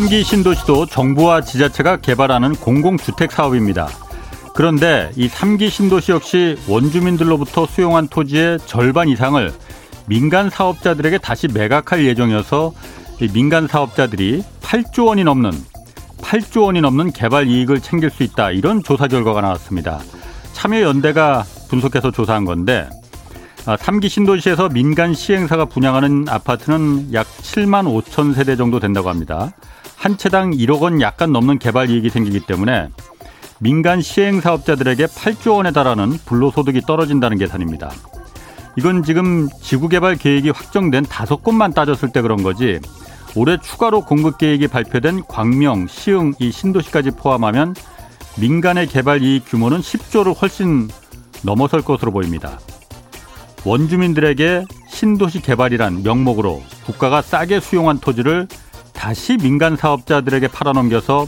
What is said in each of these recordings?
3기 신도시도 정부와 지자체가 개발하는 공공주택 사업입니다. 그런데 이 3기 신도시 역시 원주민들로부터 수용한 토지의 절반 이상을 민간 사업자들에게 다시 매각할 예정이어서 민간 사업자들이 8조 원이 넘는 8조 원이 넘는 개발 이익을 챙길 수 있다. 이런 조사 결과가 나왔습니다. 참여연대가 분석해서 조사한 건데 3기 아, 신도시에서 민간 시행사가 분양하는 아파트는 약 7만 5천 세대 정도 된다고 합니다. 한 채당 1억 원 약간 넘는 개발 이익이 생기기 때문에 민간 시행 사업자들에게 8조 원에 달하는 불로소득이 떨어진다는 계산입니다. 이건 지금 지구 개발 계획이 확정된 다섯 곳만 따졌을 때 그런 거지 올해 추가로 공급 계획이 발표된 광명, 시흥, 이 신도시까지 포함하면 민간의 개발 이익 규모는 10조를 훨씬 넘어설 것으로 보입니다. 원주민들에게 신도시 개발이란 명목으로 국가가 싸게 수용한 토지를 다시 민간 사업자들에게 팔아넘겨서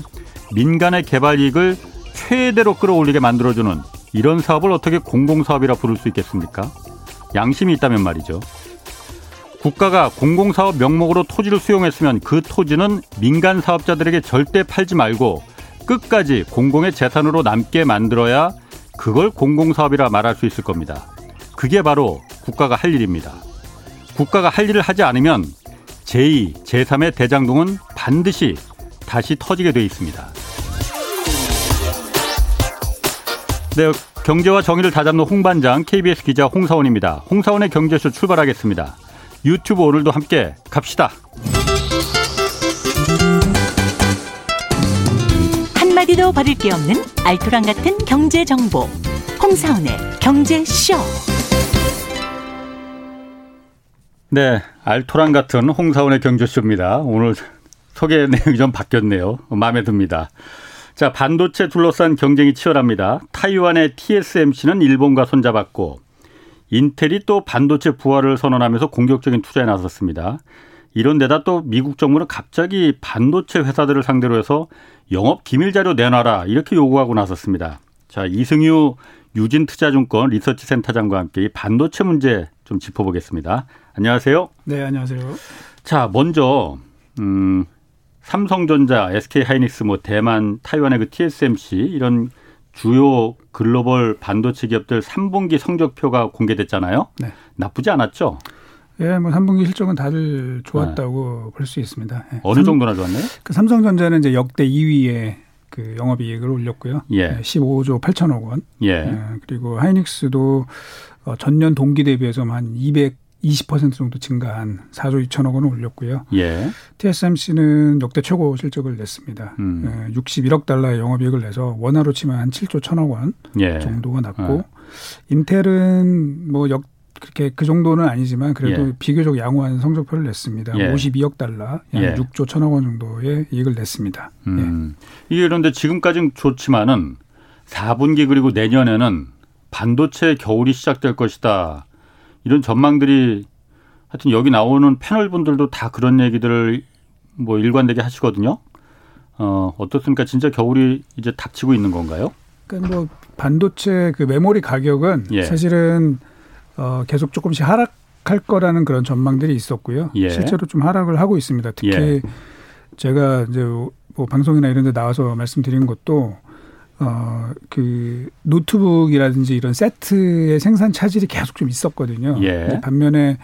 민간의 개발 이익을 최대로 끌어올리게 만들어주는 이런 사업을 어떻게 공공사업이라 부를 수 있겠습니까? 양심이 있다면 말이죠. 국가가 공공사업 명목으로 토지를 수용했으면 그 토지는 민간 사업자들에게 절대 팔지 말고 끝까지 공공의 재산으로 남게 만들어야 그걸 공공사업이라 말할 수 있을 겁니다. 그게 바로 국가가 할 일입니다. 국가가 할 일을 하지 않으면 제2, 제3의 대장동은 반드시 다시 터지게 돼 있습니다. 네, 경제와 정의를 다잡는 홍반장 KBS 기자 홍사원입니다. 홍사원의 경제쇼 출발하겠습니다. 유튜브 오늘도 함께 갑시다. 한마디도 버릴 게 없는 알토란 같은 경제 정보. 홍사원의 경제쇼. 네, 알토란 같은 홍사원의 경제쇼입니다. 오늘 소개 내용이 좀 바뀌었네요. 마음에 듭니다. 자, 반도체 둘러싼 경쟁이 치열합니다. 타이완의 TSMC는 일본과 손잡았고 인텔이 또 반도체 부활을 선언하면서 공격적인 투자에 나섰습니다. 이런 데다 또 미국 정부는 갑자기 반도체 회사들을 상대로 해서 영업 기밀 자료 내놔라 이렇게 요구하고 나섰습니다. 자, 이승유 유진투자증권 리서치센터장과 함께 이 반도체 문제 좀 짚어보겠습니다. 안녕하세요. 네, 안녕하세요. 자, 먼저 음, 삼성전자, SK하이닉스, 뭐 대만, 타이완의 그 TSMC 이런 주요 글로벌 반도체 기업들 3분기 성적표가 공개됐잖아요. 네. 나쁘지 않았죠? 예, 뭐 3분기 실적은 다들 좋았다고 네. 볼수 있습니다. 예. 어느 정도나 좋았나요? 그 삼성전자는 이제 역대 2위에 그 영업이익을 올렸고요. 예. 15조 8천억 원. 예. 예. 그리고 하이닉스도 어, 전년 동기 대비해서 한 200, 20% 정도 증가한 4조 2천억 원을 올렸고요. 예. TSMC는 역대 최고 실적을 냈습니다. 음. 61억 예, 달러의 영업이익을 내서 원화로 치면 한 7조 1천억 원 예. 정도가 났고 어. 인텔은 뭐 역 그렇게 그 정도는 아니지만 그래도 예. 비교적 양호한 성적표를 냈습니다. 예. 52억 달러, 약 예. 6조 1천억 원 정도의 이익을 냈습니다. 음. 예. 이게 그런데 지금까지는 좋지만은 4분기 그리고 내년에는 반도체 겨울이 시작될 것이다. 이런 전망들이 하여튼 여기 나오는 패널 분들도 다 그런 얘기들을 뭐 일관되게 하시거든요. 어, 어떻습니까? 진짜 겨울이 이제 닥치고 있는 건가요? 그러니까 뭐 반도체 그 메모리 가격은 예. 사실은 어, 계속 조금씩 하락할 거라는 그런 전망들이 있었고요. 예. 실제로 좀 하락을 하고 있습니다. 특히 예. 제가 이제 뭐 방송이나 이런 데 나와서 말씀드린 것도 어, 그 노트북이라든지 이런 세트의 생산 차질이 계속 좀 있었거든요. 예. 반면에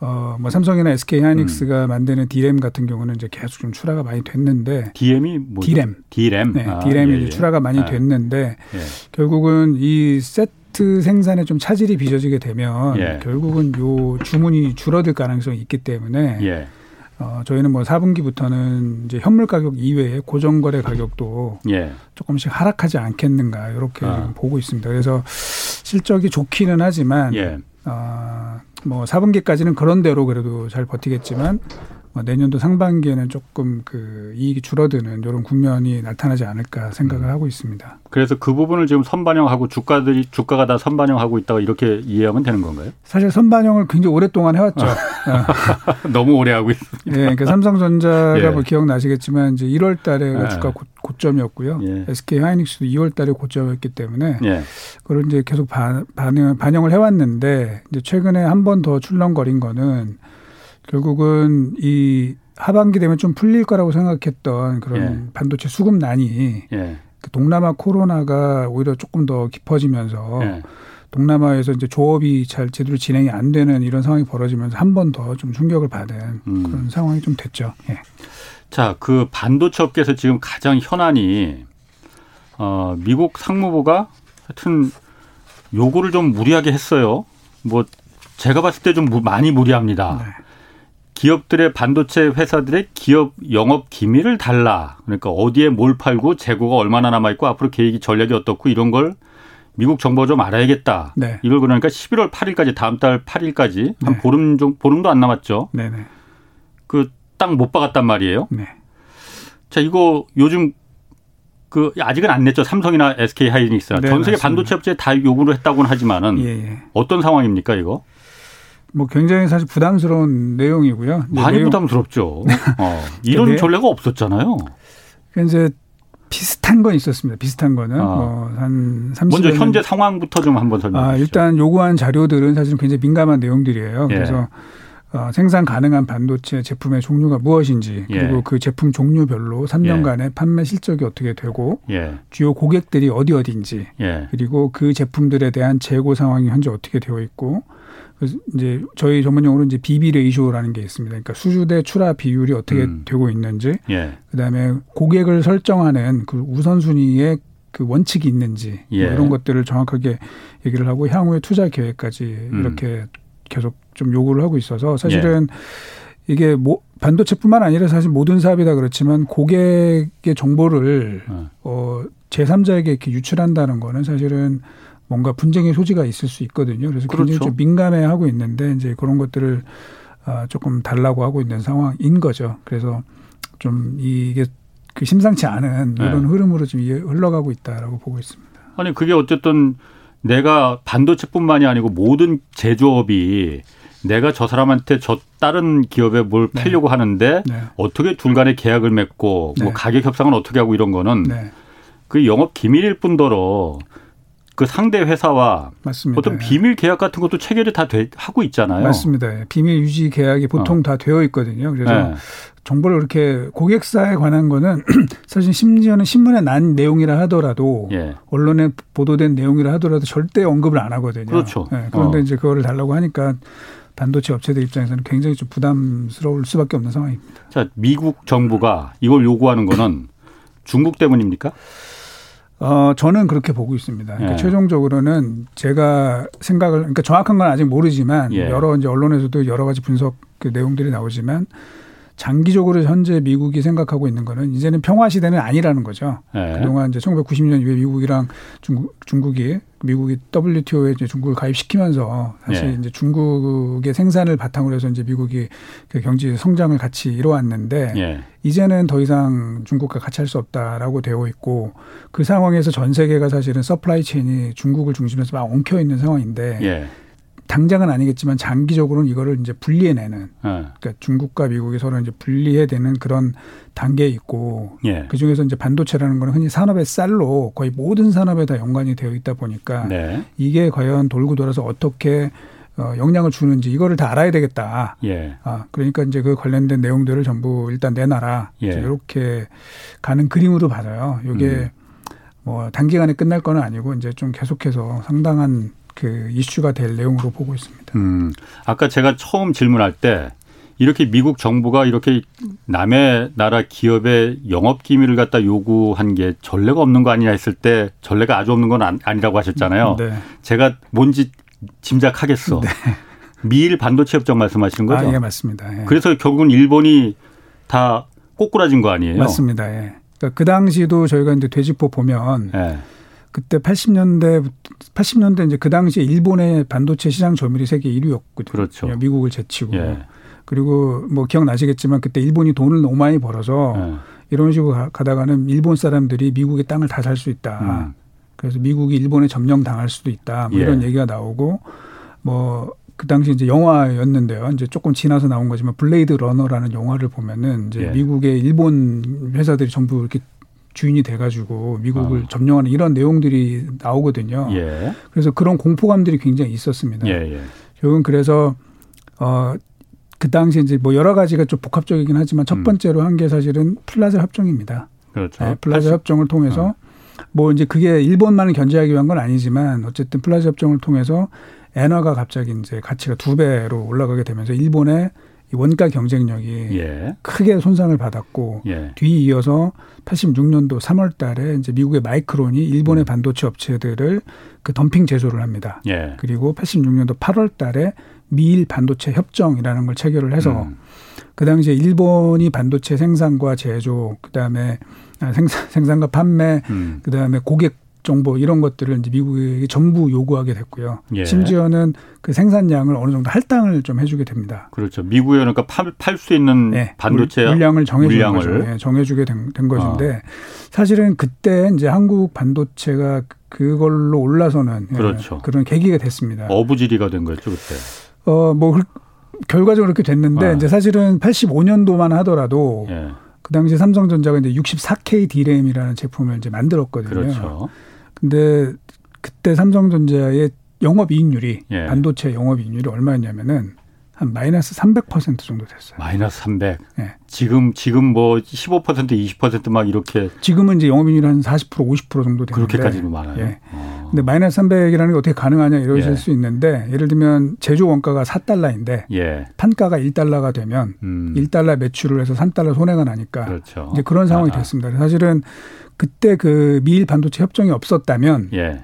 어, 뭐 삼성이나 SK 하이닉스가 음. 만드는 D램 같은 경우는 이제 계속 좀 출하가 많이 됐는데 D램이 뭐죠? D램. D램. 네, 아, D램이 예, 예. 출하가 많이 아. 됐는데 예. 결국은 이 세트 생산에 좀 차질이 빚어지게 되면 예. 결국은 요 주문이 줄어들 가능성이 있기 때문에 예. 어, 저희는 뭐 4분기부터는 이제 현물 가격 이외에 고정 거래 가격도 예. 조금씩 하락하지 않겠는가 이렇게 아. 보고 있습니다. 그래서 실적이 좋기는 하지만 예. 어, 뭐 4분기까지는 그런 대로 그래도 잘 버티겠지만 뭐 내년도 상반기에는 조금 그 이익이 줄어드는 이런 국면이 나타나지 않을까 생각을 음. 하고 있습니다. 그래서 그 부분을 지금 선반영하고 주가들이 주가가 다 선반영하고 있다고 이렇게 이해하면 되는 건가요? 사실 선반영을 굉장히 오랫동안 해왔죠. 어. 너무 오래 하고 있습니다. 예, 그러니까 삼성전자가 예. 뭐 기억나시겠지만 이제 1월달에 예. 주가 고, 점이었고요 예. SK 하이닉스도 2월달에 고점이었기 때문에 예. 그걸 이제 계속 반, 반영, 반영을 해왔는데 이제 최근에 한 번 더 출렁거린 거는 결국은 이 하반기 되면 좀 풀릴 거라고 생각했던 그런 예. 반도체 수급난이 예. 그 동남아 코로나가 오히려 조금 더 깊어지면서 예. 동남아에서 이제 조업이 잘 제대로 진행이 안 되는 이런 상황이 벌어지면서 한 번 더 좀 충격을 받은 음. 그런 상황이 좀 됐죠. 예. 자, 그 반도체 업계에서 지금 가장 현안이 어, 미국 상무부가 하여튼 요구를 좀 무리하게 했어요. 뭐 제가 봤을 때 좀 많이 무리합니다. 네. 기업들의 반도체 회사들의 기업 영업 기밀을 달라. 그러니까 어디에 뭘 팔고 재고가 얼마나 남아 있고 앞으로 계획이 전략이 어떻고 이런 걸 미국 정부가 좀 알아야겠다. 네. 이걸 그러니까 11월 8일까지 다음 달 8일까지 한 네. 보름 좀 보름도 안 남았죠. 네네. 그딱 못 박았단 말이에요. 네. 자 이거 요즘 그 아직은 안 냈죠. 삼성이나 SK 하이닉스나 네, 전 세계 반도체 업체 다 요구를 했다고는 하지만은 예, 예. 어떤 상황입니까 이거? 뭐 굉장히 사실 부담스러운 내용이고요. 많이 내용. 부담스럽죠. 어, 이런 네. 전례가 없었잖아요. 이제 비슷한 건 있었습니다. 비슷한 거는 아. 뭐한 30년 먼저 현재 상황부터 좀 한번 설명해 주시죠. 아, 일단 요구한 자료들은 사실 굉장히 민감한 내용들이에요. 예. 그래서 어, 생산 가능한 반도체 제품의 종류가 무엇인지 그리고 예. 그 제품 종류별로 3년간의 예. 판매 실적이 어떻게 되고 예. 주요 고객들이 어디 어디인지 예. 그리고 그 제품들에 대한 재고 상황이 현재 어떻게 되어 있고 그래서 이제 저희 전문 용어로 이제 BB ratio라는 게 있습니다. 그러니까 수주 대 출하 비율이 어떻게 음. 되고 있는지, 예. 그다음에 고객을 설정하는 그 우선순위의 그 원칙이 있는지 뭐 예. 뭐 이런 것들을 정확하게 얘기를 하고 향후의 투자 계획까지 음. 이렇게 계속 좀 요구를 하고 있어서 사실은 예. 이게 뭐 반도체뿐만 아니라 사실 모든 사업이 다 그렇지만 고객의 정보를 어, 어 제3자에게 이렇게 유출한다는 거는 사실은 뭔가 분쟁의 소지가 있을 수 있거든요. 그래서 그렇죠. 굉장히 좀 민감해 하고 있는데 이제 그런 것들을 아, 조금 달라고 하고 있는 상황인 거죠. 그래서 좀 이게 그 심상치 않은 이런 네. 흐름으로 지금 흘러가고 있다라고 보고 있습니다. 아니 그게 어쨌든 내가 반도체뿐만이 아니고 모든 제조업이 내가 저 사람한테 저 다른 기업에 뭘 네. 팔려고 네. 하는데 네. 어떻게 둘 간에 계약을 맺고 뭐 네. 뭐 가격 협상은 어떻게 하고 이런 거는 네. 그 영업 기밀일 뿐더러 그 상대 회사와 맞습니다. 어떤 비밀 계약 같은 것도 체결이 다 돼, 하고 있잖아요. 맞습니다. 예. 비밀 유지 계약이 보통 어. 다 되어 있거든요. 그래서 네. 정보를 그렇게 고객사에 관한 거는 사실 심지어는 신문에 난 내용이라 하더라도 예. 언론에 보도된 내용이라 하더라도 절대 언급을 안 하거든요. 그렇죠. 네. 그런데 어. 이제 그거를 달라고 하니까 반도체 업체들 입장에서는 굉장히 좀 부담스러울 수밖에 없는 상황입니다. 자, 미국 정부가 이걸 요구하는 거는 중국 때문입니까? 어, 저는 그렇게 보고 있습니다. 그러니까 예. 최종적으로는 제가 생각을, 그러니까 정확한 건 아직 모르지만 예. 여러 이제 언론에서도 여러 가지 분석 그 내용들이 나오지만 장기적으로 현재 미국이 생각하고 있는 거는 이제는 평화 시대는 아니라는 거죠. 네. 그동안 이제 1990년 이후에 미국이랑 중국, 중국이 미국이 WTO에 이제 중국을 가입시키면서 사실 네. 이제 중국의 생산을 바탕으로 해서 이제 미국이 그 경제 성장을 같이 이뤄왔는데 네. 이제는 더 이상 중국과 같이 할 수 없다라고 되어 있고 그 상황에서 전 세계가 사실은 supply chain이 중국을 중심에서 막 엉켜 있는 상황인데 예. 당장은 아니겠지만 장기적으로는 이거를 이제 분리해내는 네. 그러니까 중국과 미국이 서로 이제 분리해되는 그런 단계에 있고 예. 그 중에서 이제 반도체라는 거는 흔히 산업의 쌀로 거의 모든 산업에 다 연관이 되어 있다 보니까 네. 이게 과연 돌고 돌아서 어떻게 어, 영향을 주는지 이거를 다 알아야 되겠다. 예. 아, 그러니까 이제 그 관련된 내용들을 전부 일단 내놔라. 예. 이렇게 가는 그림으로 봐요. 이게 음. 뭐 단기간에 끝날 건 아니고 이제 좀 계속해서 상당한 그 이슈가 될 내용으로 보고 있습니다. 음, 아까 제가 처음 질문할 때 이렇게 미국 정부가 이렇게 남의 나라 기업의 영업 기밀을 갖다 요구한 게 전례가 없는 거 아니냐 했을 때 전례가 아주 없는 건 아니라고 하셨잖아요. 네. 제가 뭔지 짐작하겠어. 네. 미일 반도체 협정 말씀하시는 거죠? 아, 예, 맞습니다. 예. 그래서 결국은 일본이 다 꼬꾸라진 거 아니에요? 맞습니다. 예. 그러니까 그 당시도 저희가 이제 되짚어 보면 예. 그때 80년대 80년대 이제 그 당시에 일본의 반도체 시장 점유율이 세계 1위였거든요. 그렇죠. 미국을 제치고. 예. 그리고 뭐 기억나시겠지만 그때 일본이 돈을 너무 많이 벌어서 예. 이런 식으로 가다가는 일본 사람들이 미국의 땅을 다 살 수 있다. 음. 그래서 미국이 일본에 점령 당할 수도 있다. 뭐 이런 예. 얘기가 나오고 뭐 그 당시 이제 영화였는데요. 이제 조금 지나서 나온 거지만 블레이드 러너라는 영화를 보면은 이제 예. 미국의 일본 회사들이 전부 이렇게 주인이 돼가지고 미국을 어. 점령하는 이런 내용들이 나오거든요. 예. 그래서 그런 공포감들이 굉장히 있었습니다. 예, 예. 결국은 그래서 어 그 당시 이제 뭐 여러 가지가 좀 복합적이긴 하지만 첫 음. 번째로 한 게 사실은 플라자 협정입니다. 그렇죠. 네, 플라자 80. 협정을 통해서 어. 뭐 이제 그게 일본만을 견제하기 위한 건 아니지만 어쨌든 플라자 협정을 통해서 엔화가 갑자기 이제 가치가 두 배로 올라가게 되면서 일본의 원가 경쟁력이 예. 크게 손상을 받았고 예. 뒤이어서 86년도 3월 달에 이제 미국의 마이크론이 일본의 음. 반도체 업체들을 그 덤핑 제소를 합니다. 예. 그리고 86년도 8월 달에 미일 반도체 협정이라는 걸 체결을 해서 음. 그 당시에 일본이 반도체 생산과 제조 그다음에 생산 생산과 판매 음. 그다음에 고객 정보 이런 것들을 이제 미국에게 전부 요구하게 됐고요. 예. 심지어는 그 생산량을 어느 정도 할당을 좀 해주게 됩니다. 그렇죠. 미국에 그러니까 팔 수 있는 네. 반도체 물량을 정해주는 거죠. 네. 정해주게 된, 된 것인데 어. 사실은 그때 이제 한국 반도체가 그걸로 올라서는 예, 그렇죠. 예, 그런 계기가 됐습니다. 어부지리가 된 거였죠 그때. 어뭐 결과적으로 그렇게 됐는데 아. 이제 사실은 85년도만 하더라도. 예. 그 당시 삼성전자가 이제 64K D램이라는 제품을 이제 만들었거든요. 그렇죠. 근데 그때 삼성전자의 영업이익률이 예. 반도체 영업이익률이 얼마였냐면은 한 마이너스 300% 정도 됐어요. 마이너스 300. 네. 지금 지금 뭐 15% 20%막 이렇게 지금은 이제 영업이익률 한40% 50% 정도 되는데 그렇게까지는 많아요. 예. 어. 근데 마이너스 300이라는 게 어떻게 가능하냐 이러실 예. 수 있는데 예를 들면 제조 원가가 4달러인데 예. 판가가 1달러가 되면 음. 1달러 매출을 해서 3달러 손해가 나니까 그렇죠. 이제 그런 상황이 아 됐습니다. 사실은 그때 그 미일 반도체 협정이 없었다면 예.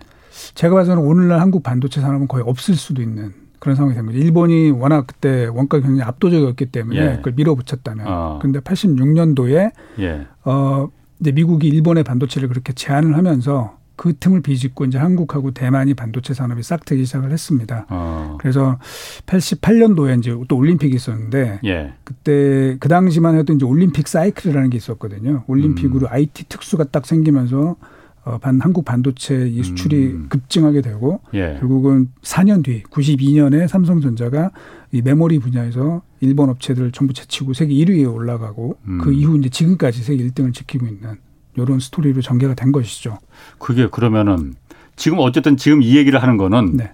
제가 봐서는 오늘날 한국 반도체 산업은 거의 없을 수도 있는 그런 상황이 된 거죠. 일본이 워낙 그때 원가 경쟁이 압도적이었기 때문에 예. 그걸 밀어붙였다면. 어. 그런데 86년도에 예. 어 이제 미국이 일본의 반도체를 그렇게 제한을 하면서 그 틈을 비집고 이제 한국하고 대만이 반도체 산업이 싹트기 시작을 했습니다. 어. 그래서 88년도에 이제 또 올림픽이 있었는데 예. 그때 그 당시만 해도 이제 올림픽 사이클이라는 게 있었거든요. 올림픽으로 음. IT 특수가 딱 생기면서 어, 반 한국 반도체 이 수출이 음. 급증하게 되고 예. 결국은 4년 뒤 92년에 삼성전자가 이 메모리 분야에서 일본 업체들을 전부 제치고 세계 1위에 올라가고 음. 그 이후 이제 지금까지 세계 1등을 지키고 있는 이런 스토리로 전개가 된 것이죠. 그게 그러면은 지금 어쨌든 지금 이 얘기를 하는 거는 네.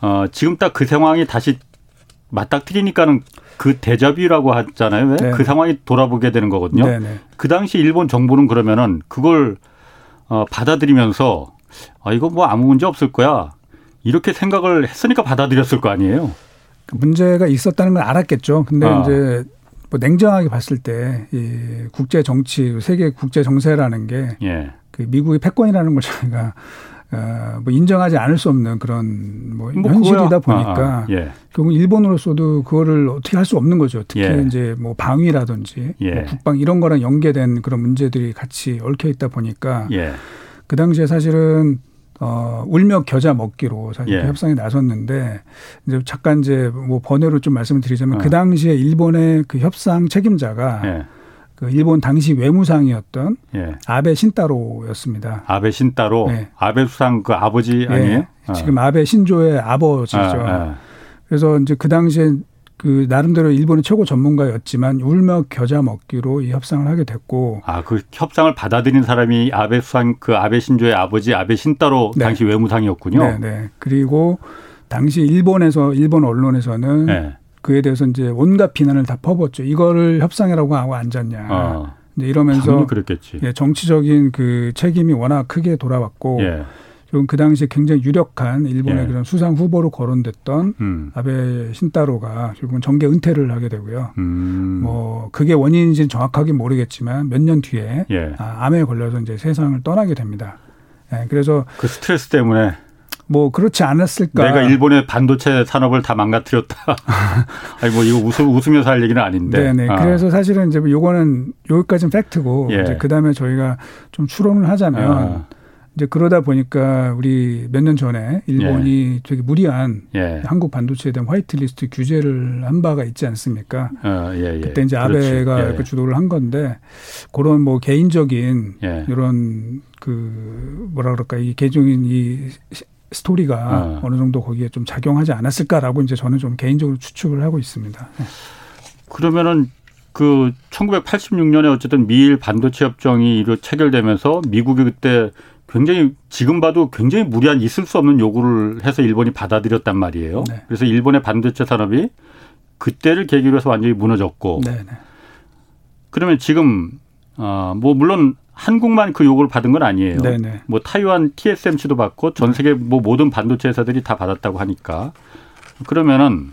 어, 지금 딱 그 상황이 다시 맞닥뜨리니까는 그 대자뷰라고 하잖아요. 네. 그 상황이 돌아보게 되는 거거든요. 네, 네. 그 당시 일본 정부는 그러면은 그걸 어, 받아들이면서 아, 이거 뭐 아무 문제 없을 거야. 이렇게 생각을 했으니까 받아들였을 거 아니에요. 그 문제가 있었다는 걸 알았겠죠. 근데 아. 이제 뭐 냉정하게 봤을 때 이 국제 정치, 세계 국제 정세라는 게그 예. 미국의 패권이라는 걸 저희가 어, 뭐 인정하지 않을 수 없는 그런 뭐, 뭐 현실이다 보니까 아, 아, 예. 결국 일본으로서도 그거를 어떻게 할 수 없는 거죠. 특히 예. 이제 뭐 방위라든지 예. 뭐 국방 이런 거랑 연계된 그런 문제들이 같이 얽혀 있다 보니까 예. 그 당시에 사실은 어, 울며 겨자 먹기로 사실 예. 협상에 나섰는데 이제 잠깐 이제 뭐 번외로 좀 말씀을 드리자면 어. 그 당시에 일본의 그 협상 책임자가 예. 그 일본 당시 외무상이었던 예. 아베 신따로였습니다. 아베 신따로 네. 아베 수상 그 아버지 네. 아니에요? 어. 지금 아베 신조의 아버지죠. 아, 아. 그래서 이제 그 당시에 그 나름대로 일본의 최고 전문가였지만 울며 겨자 먹기로 이 협상을 하게 됐고 아 그 협상을 받아들인 사람이 아베 수상 그 아베 신조의 아버지 아베 신따로 네. 당시 외무상이었군요. 네, 네. 그리고 당시 일본에서 일본 언론에서는 네. 그에 대해서 이제 온갖 비난을 다 퍼붓죠. 이거를 협상이라고 하고 앉았냐. 어. 이제 이러면서 그랬겠지. 예, 정치적인 그 책임이 워낙 크게 돌아왔고 예. 그 당시에 굉장히 유력한 일본의 예. 그런 수상 후보로 거론됐던 음. 아베 신따로가 결국은 정계 은퇴를 하게 되고요. 음. 뭐 그게 원인인지는 정확하게 모르겠지만 몇 년 뒤에 예. 아, 암에 걸려서 이제 세상을 떠나게 됩니다. 예, 그래서 그 스트레스 때문에 뭐 그렇지 않았을까. 내가 일본의 반도체 산업을 다 망가뜨렸다. 아니 뭐 이거 웃음, 웃으면서 할 얘기는 아닌데. 네네. 아. 그래서 사실은 이제 뭐 요거는 여기까지는 팩트고 예. 이제 그다음에 저희가 좀 추론을 하자면 아. 이제 그러다 보니까 우리 몇 년 전에 일본이 예. 되게 무리한 예. 한국 반도체에 대한 화이트리스트 규제를 한 바가 있지 않습니까? 어, 예, 예. 그때 이제 아베가 그 주도를 한 건데 그런 뭐 개인적인 예. 이런 그 뭐라 그럴까 이 개종인 이 스토리가 어. 어느 정도 거기에 좀 작용하지 않았을까라고 이제 저는 좀 개인적으로 추측을 하고 있습니다. 네. 그러면은 그 1986년에 어쨌든 미일 반도체 협정이 이루 체결되면서 미국이 그때 굉장히 지금 봐도 굉장히 무리한 있을 수 없는 요구를 해서 일본이 받아들였단 말이에요. 네. 그래서 일본의 반도체 산업이 그때를 계기로 해서 완전히 무너졌고. 네네. 그러면 지금 어뭐 물론 한국만 그 요구를 받은 건 아니에요. 네네. 뭐 타이완 TSMC도 받고 전 세계 뭐 모든 반도체 회사들이 다 받았다고 하니까 그러면은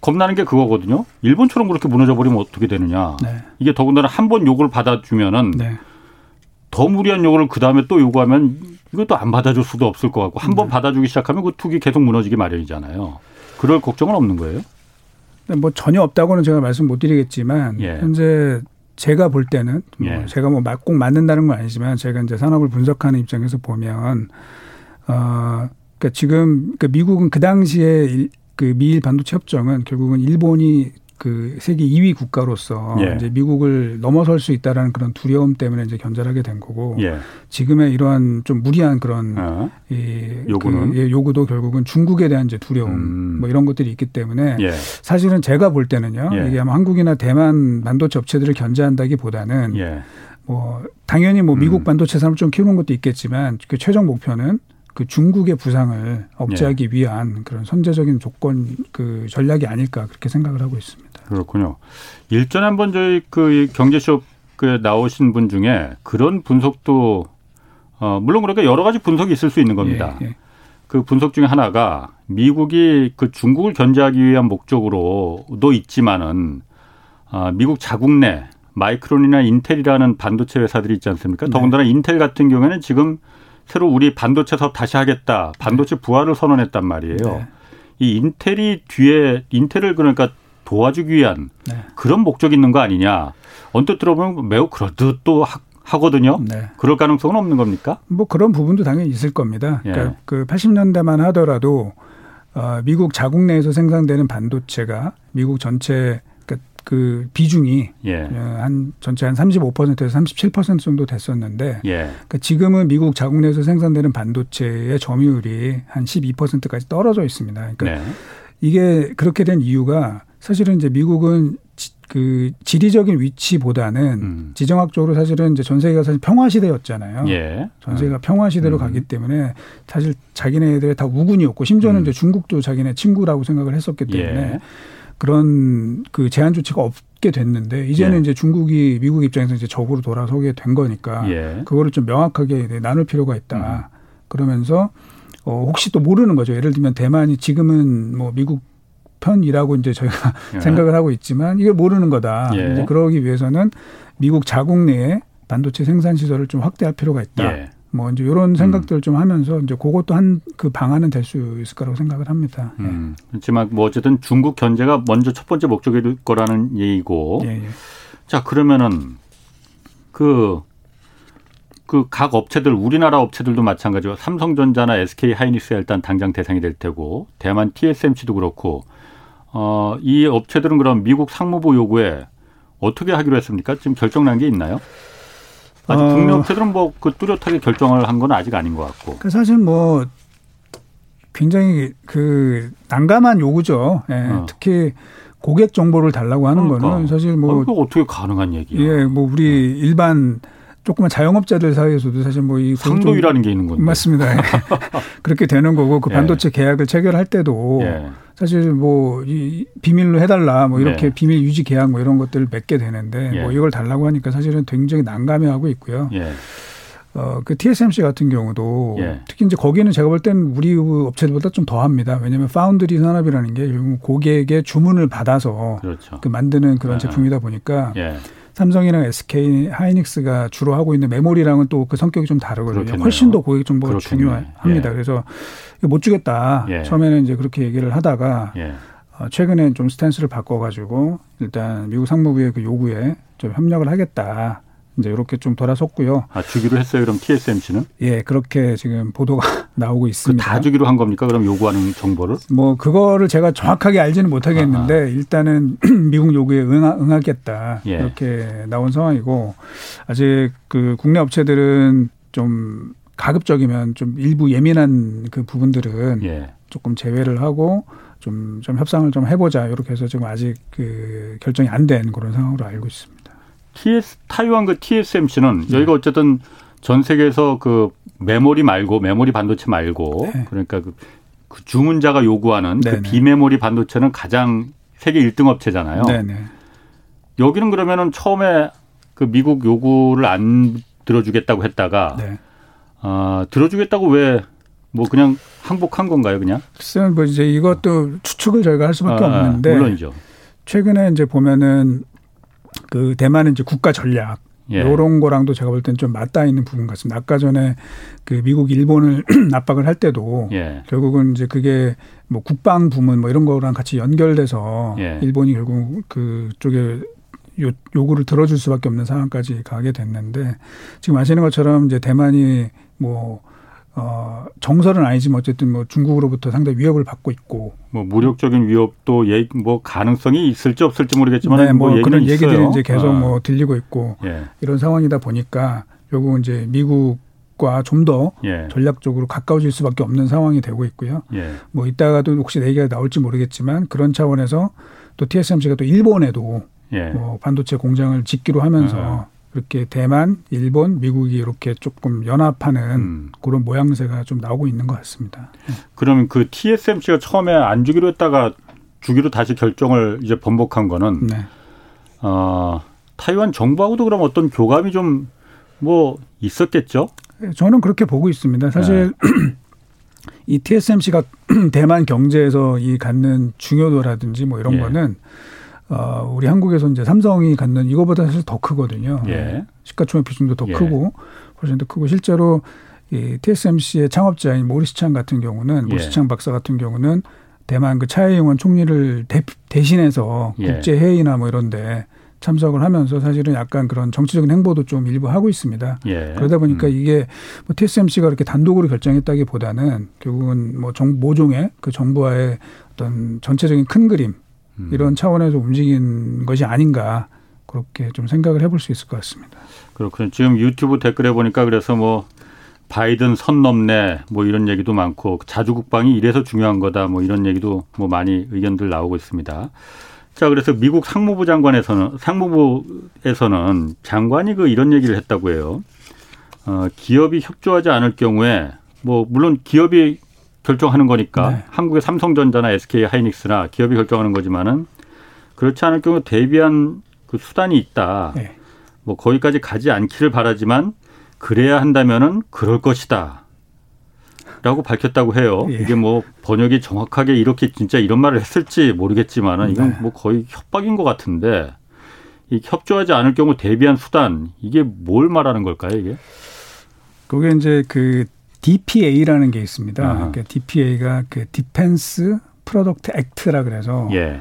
겁나는 게 그거거든요. 일본처럼 그렇게 무너져 버리면 어떻게 되느냐. 네. 이게 더군다나 한 번 요구를 받아주면은 네. 더 무리한 요구를 그 다음에 또 요구하면 이것도 안 받아줄 수도 없을 것 같고 한번 네. 받아주기 시작하면 그 투기 계속 무너지기 마련이잖아요. 그럴 걱정은 없는 거예요? 뭐 전혀 없다고는 제가 말씀 못 드리겠지만 예. 현재 제가 볼 때는 뭐 예. 제가 뭐 꼭 맞는다는 건 아니지만 제가 이제 산업을 분석하는 입장에서 보면 어 그러니까 지금 그러니까 미국은 그 당시에 그 미일 반도체 협정은 결국은 일본이 그 세계 2위 국가로서 예. 이제 미국을 넘어설 수 있다라는 그런 두려움 때문에 이제 견제하게 된 거고 예. 지금의 이러한 좀 무리한 그런 어. 이 요구는 그 예, 요구도 결국은 중국에 대한 이제 두려움 음. 뭐 이런 것들이 있기 때문에 예. 사실은 제가 볼 때는요 예. 이게 아마 한국이나 대만 반도체 업체들을 견제한다기보다는 예. 뭐 당연히 뭐 미국 음. 반도체 산업 좀 키우는 것도 있겠지만 그 최종 목표는 그 중국의 부상을 억제하기 예. 위한 그런 선제적인 조건 그 전략이 아닐까 그렇게 생각을 하고 있습니다. 그렇군요. 일전에 한번 저희 그 경제쇼 그 나오신 분 중에 그런 분석도 어 물론 그러니까 여러 가지 분석이 있을 수 있는 겁니다. 예, 예. 그 분석 중에 하나가 미국이 그 중국을 견제하기 위한 목적으로도 있지만은 아 미국 자국 내 마이크론이나 인텔이라는 반도체 회사들이 있지 않습니까? 네. 더군다나 인텔 같은 경우에는 지금 새로 우리 반도체 사업 다시 하겠다. 반도체 부활을 선언했단 말이에요. 네. 이 인텔이 뒤에 인텔을 그러니까 도와주기 위한 네. 그런 목적이 있는 거 아니냐. 언뜻 들어보면 매우 그럴듯도 하거든요. 네. 그럴 가능성은 없는 겁니까? 뭐 그런 부분도 당연히 있을 겁니다. 예. 그러니까 그 80년대만 하더라도 어, 미국 자국 내에서 생산되는 반도체가 미국 전체 그 비중이 예. 어, 한 전체 한 35%에서 37% 정도 됐었는데 예. 그러니까 지금은 미국 자국 내에서 생산되는 반도체의 점유율이 한 12%까지 떨어져 있습니다. 그러니까 네. 이게 그렇게 된 이유가 사실은 이제 미국은 지, 그 지리적인 위치보다는 음. 지정학적으로 사실은 이제 전 세계가 사실 평화 시대였잖아요. 예. 전 세계가 음. 평화 시대로 음. 가기 때문에 사실 자기네들의 다 우군이었고 심지어는 음. 이제 중국도 자기네 친구라고 생각을 했었기 때문에 예. 그런 그 제한 조치가 없게 됐는데 이제는 예. 이제 중국이 미국 입장에서 이제 적으로 돌아서게 된 거니까 예. 그거를 좀 명확하게 나눌 필요가 있다. 음. 그러면서 어 혹시 또 모르는 거죠. 예를 들면 대만이 지금은 뭐 미국 편이라고 이제 저희가 예. 생각을 하고 있지만 이게 모르는 거다. 예. 이제 그러기 위해서는 미국 자국 내에 반도체 생산 시설을 좀 확대할 필요가 있다. 예. 뭐 이제 이런 생각들을 음. 좀 하면서 이제 그것도 한 그 방안은 될 수 있을 거라고 생각을 합니다. 예. 음. 그렇지만 뭐 어쨌든 중국 견제가 먼저 첫 번째 목적일 거라는 얘기고. 예, 예. 자 그러면은 그 그각 업체들 우리나라 업체들도 마찬가지로 삼성전자나 SK 하이닉스가 일단 당장 대상이 될 테고 대만 TSMC도 그렇고 어, 이 업체들은 그럼 미국 상무부 요구에 어떻게 하기로 했습니까? 지금 결정난 게 있나요? 아직 어. 국내 업체들은 뭐 그 뚜렷하게 결정을 한 건 아직 아닌 것 같고. 그 사실 뭐 굉장히 그 난감한 요구죠. 예. 어. 특히 고객 정보를 달라고 하는 그러니까. 거는 사실 뭐 아, 어떻게 가능한 얘기야? 예, 뭐 우리 네. 일반 조그만 자영업자들 사이에서도 사실 뭐 이 상도이라는 게 있는 건데 맞습니다. 예. 그렇게 되는 거고 그 예. 반도체 예. 계약을 체결할 때도 예. 사실 뭐 이 비밀로 해달라 뭐 이렇게 예. 비밀 유지 계약 뭐 이런 것들을 맺게 되는데 예. 뭐 이걸 달라고 하니까 사실은 굉장히 난감해하고 있고요. 어, 그 TSMC 같은 경우도 예. 특히 이제 거기는 제가 볼땐 우리 업체들보다 좀 더합니다. 왜냐하면 파운드리 산업이라는 게 고객의 주문을 받아서 그렇죠. 그 만드는 그런 예. 제품이다 보니까 예. 삼성이랑 SK 하이닉스가 주로 하고 있는 메모리랑은 또 그 성격이 좀 다르거든요. 그렇겠네요. 훨씬 더 고객 정보가 그렇겠네. 중요합니다. 예. 그래서 못 주겠다. 예. 처음에는 이제 그렇게 얘기를 하다가 예. 어, 최근에 좀 스탠스를 바꿔가지고 일단 미국 상무부의 그 요구에 좀 협력을 하겠다. 이제 이렇게 좀 돌아섰고요. 아 주기로 했어요. 그럼 TSMC는? 예, 그렇게 지금 보도가 나오고 있습니다. 다 주기로 한 겁니까? 그럼 요구하는 정보를? 뭐 그거를 제가 정확하게 알지는 못하겠는데 아하. 일단은 미국 요구에 응하, 응하겠다 예. 이렇게 나온 상황이고 아직 그 국내 업체들은 좀 가급적이면 좀 일부 예민한 그 부분들은 예. 조금 제외를 하고 좀, 좀 협상을 좀 해보자 이렇게 해서 지금 아직 그 결정이 안 된 그런 상황으로 알고 있습니다. TS 타이완 그 TSMC는 네. 여기가 어쨌든 전 세계에서 그 메모리 말고 메모리 반도체 말고 네. 그러니까 그, 그, 주문자가 요구하는 그 비메모리 반도체는 가장 세계 1등 업체잖아요. 네네. 여기는 그러면은 처음에 그 미국 요구를 안 들어주겠다고 했다가 네. 어, 들어주겠다고 왜 뭐 그냥 항복한 건가요, 그냥? 글쎄요, 뭐 이제 이것도 추측을 저희가 할 수밖에 아, 없는데 물론이죠. 최근에 이제 보면은 그 대만은 이제 국가 전략 예. 요런 거랑도 제가 볼땐좀 맞닿아 있는 부분 같습니다. 아까 전에 그 미국 일본을 압박을 할 때도 예. 결국은 이제 그게 뭐 국방 부문 뭐 이런 거랑 같이 연결돼서 예. 일본이 결국 그쪽에 요, 요구를 들어줄 수밖에 없는 상황까지 가게 됐는데 지금 아시는 것처럼 이제 대만이 뭐 어, 정설은 아니지만 어쨌든 뭐 중국으로부터 상당히 위협을 받고 있고. 뭐 무력적인 위협도 예, 뭐 가능성이 있을지 없을지 모르겠지만 네, 뭐, 뭐 그런 얘기들이 있어요. 이제 계속 아. 뭐 들리고 있고 예. 이런 상황이다 보니까 결국 이제 미국 과 좀더 예. 전략적으로 가까워질 수밖에 없는 상황이 되고 있고요. 예. 뭐 이따가도 혹시 얘기가 나올지 모르겠지만 그런 차원에서 또 TSMC가 또 일본에도 예. 뭐 반도체 공장을 짓기로 하면서 아. 그렇게 대만, 일본, 미국이 이렇게 조금 연합하는 음. 그런 모양새가 좀 나오고 있는 것 같습니다. 그러면 그 TSMC가 처음에 안 주기로 했다가 주기로 다시 결정을 이제 번복한 거는 네. 어, 타이완 정부하고도 그럼 어떤 교감이 좀 뭐 있었겠죠? 네, 저는 그렇게 보고 있습니다. 사실 네. 이 TSMC가 대만 경제에서 이 갖는 중요도라든지 뭐 이런 예. 거는 어, 우리 한국에서 이제 삼성이 갖는 이거보다 사실 더 크거든요. 예. 시가총액 비중도 더 예. 크고 훨씬 더 크고 실제로 이 TSMC의 창업자인 모리스창 같은 경우는 예. 모리스창 박사 같은 경우는 대만 그 차이잉원 총리를 대, 대신해서 예. 국제 회의나 뭐 이런데 참석을 하면서 사실은 약간 그런 정치적인 행보도 좀 일부 하고 있습니다. 예. 그러다 보니까 음. 이게 뭐 TSMC가 그렇게 단독으로 결정했다기보다는 결국은 뭐 정, 모종의 그 정부와의 어떤 전체적인 큰 그림 음. 이런 차원에서 움직인 것이 아닌가 그렇게 좀 생각을 해볼 수 있을 것 같습니다. 그렇군요. 지금 유튜브 댓글에 보니까 그래서 뭐 바이든 선 넘네 뭐 이런 얘기도 많고 자주 국방이 이래서 중요한 거다 뭐 이런 얘기도 뭐 많이 의견들 나오고 있습니다. 자 그래서 미국 상무부 장관에서는 상무부에서는 장관이 그 이런 얘기를 했다고 해요. 어, 기업이 협조하지 않을 경우에 뭐 물론 기업이 결정하는 거니까 네. 한국의 삼성전자나 SK 하이닉스나 기업이 결정하는 거지만은 그렇지 않을 경우 대비한 그 수단이 있다. 네. 뭐 거기까지 가지 않기를 바라지만 그래야 한다면은 그럴 것이다. 라고 밝혔다고 해요. 예. 이게 뭐 번역이 정확하게 이렇게 진짜 이런 말을 했을지 모르겠지만은 이건 네. 뭐 거의 협박인 것 같은데 이 협조하지 않을 경우 대비한 수단 이게 뭘 말하는 걸까요, 이게? 그게 이제 그 DPA라는 게 있습니다. 그러니까 DPA가 그 Defense Product Act라 그래서 예.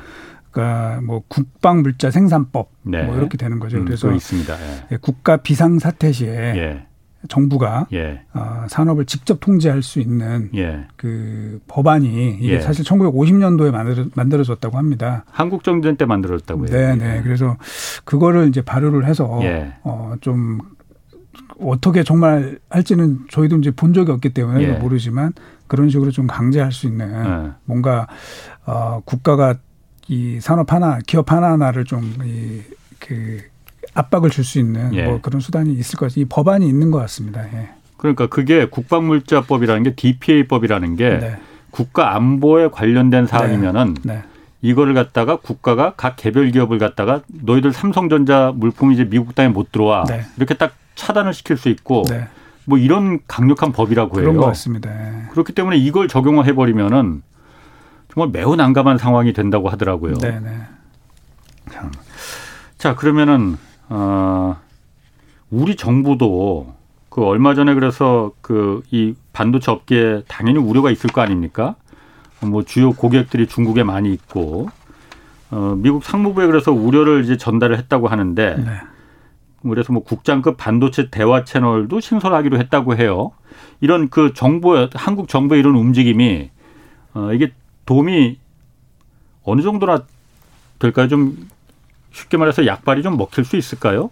그러니까 뭐 국방 물자 생산법 네. 뭐 이렇게 되는 거죠. 음, 그래서 있습니다. 예. 국가 비상 사태 시에 예. 정부가 예. 어, 산업을 직접 통제할 수 있는 예. 그 법안이 이게 예. 사실 1950년도에 만들어, 만들어졌다고 합니다. 한국 전쟁 때 만들어졌다고요. 네, 네. 그래서 그거를 이제 발효를 해서 예. 어, 좀 어떻게 정말 할지는 저희도 이제 본 적이 없기 때문에 예. 모르지만 그런 식으로 좀 강제할 수 있는 예. 뭔가 어 국가가 이 산업 하나 기업 하나 하나를 좀이그 압박을 줄 수 있는 예. 뭐 그런 수단이 있을 것 같아요. 이 법안이 있는 것 같습니다. 예. 그러니까 그게 국방물자법이라는 게 DPA법이라는 게 네. 국가 안보에 관련된 사항이면은 네. 네. 이거를 갖다가 국가가 각 개별 기업을 갖다가 너희들 삼성전자 물품이 이제 미국 땅에 못 들어와 네. 이렇게 딱 차단을 시킬 수 있고 네. 뭐 이런 강력한 법이라고 해요. 그런 것 같습니다. 예. 그렇기 때문에 이걸 적용을 해버리면은 정말 매우 난감한 상황이 된다고 하더라고요. 네, 네. 참. 자 그러면은 어, 우리 정부도 그 얼마 전에 그래서 그 이 반도체 업계에 당연히 우려가 있을 거 아닙니까? 뭐 주요 고객들이 중국에 많이 있고 어, 미국 상무부에 그래서 우려를 이제 전달을 했다고 하는데. 네. 그래서 뭐 국장급 반도체 대화 채널도 신설하기로 했다고 해요. 이런 그 정부 한국 정부의 이런 움직임이 어 이게 도움이 어느 정도나 될까요? 좀 쉽게 말해서 약발이 좀 먹힐 수 있을까요?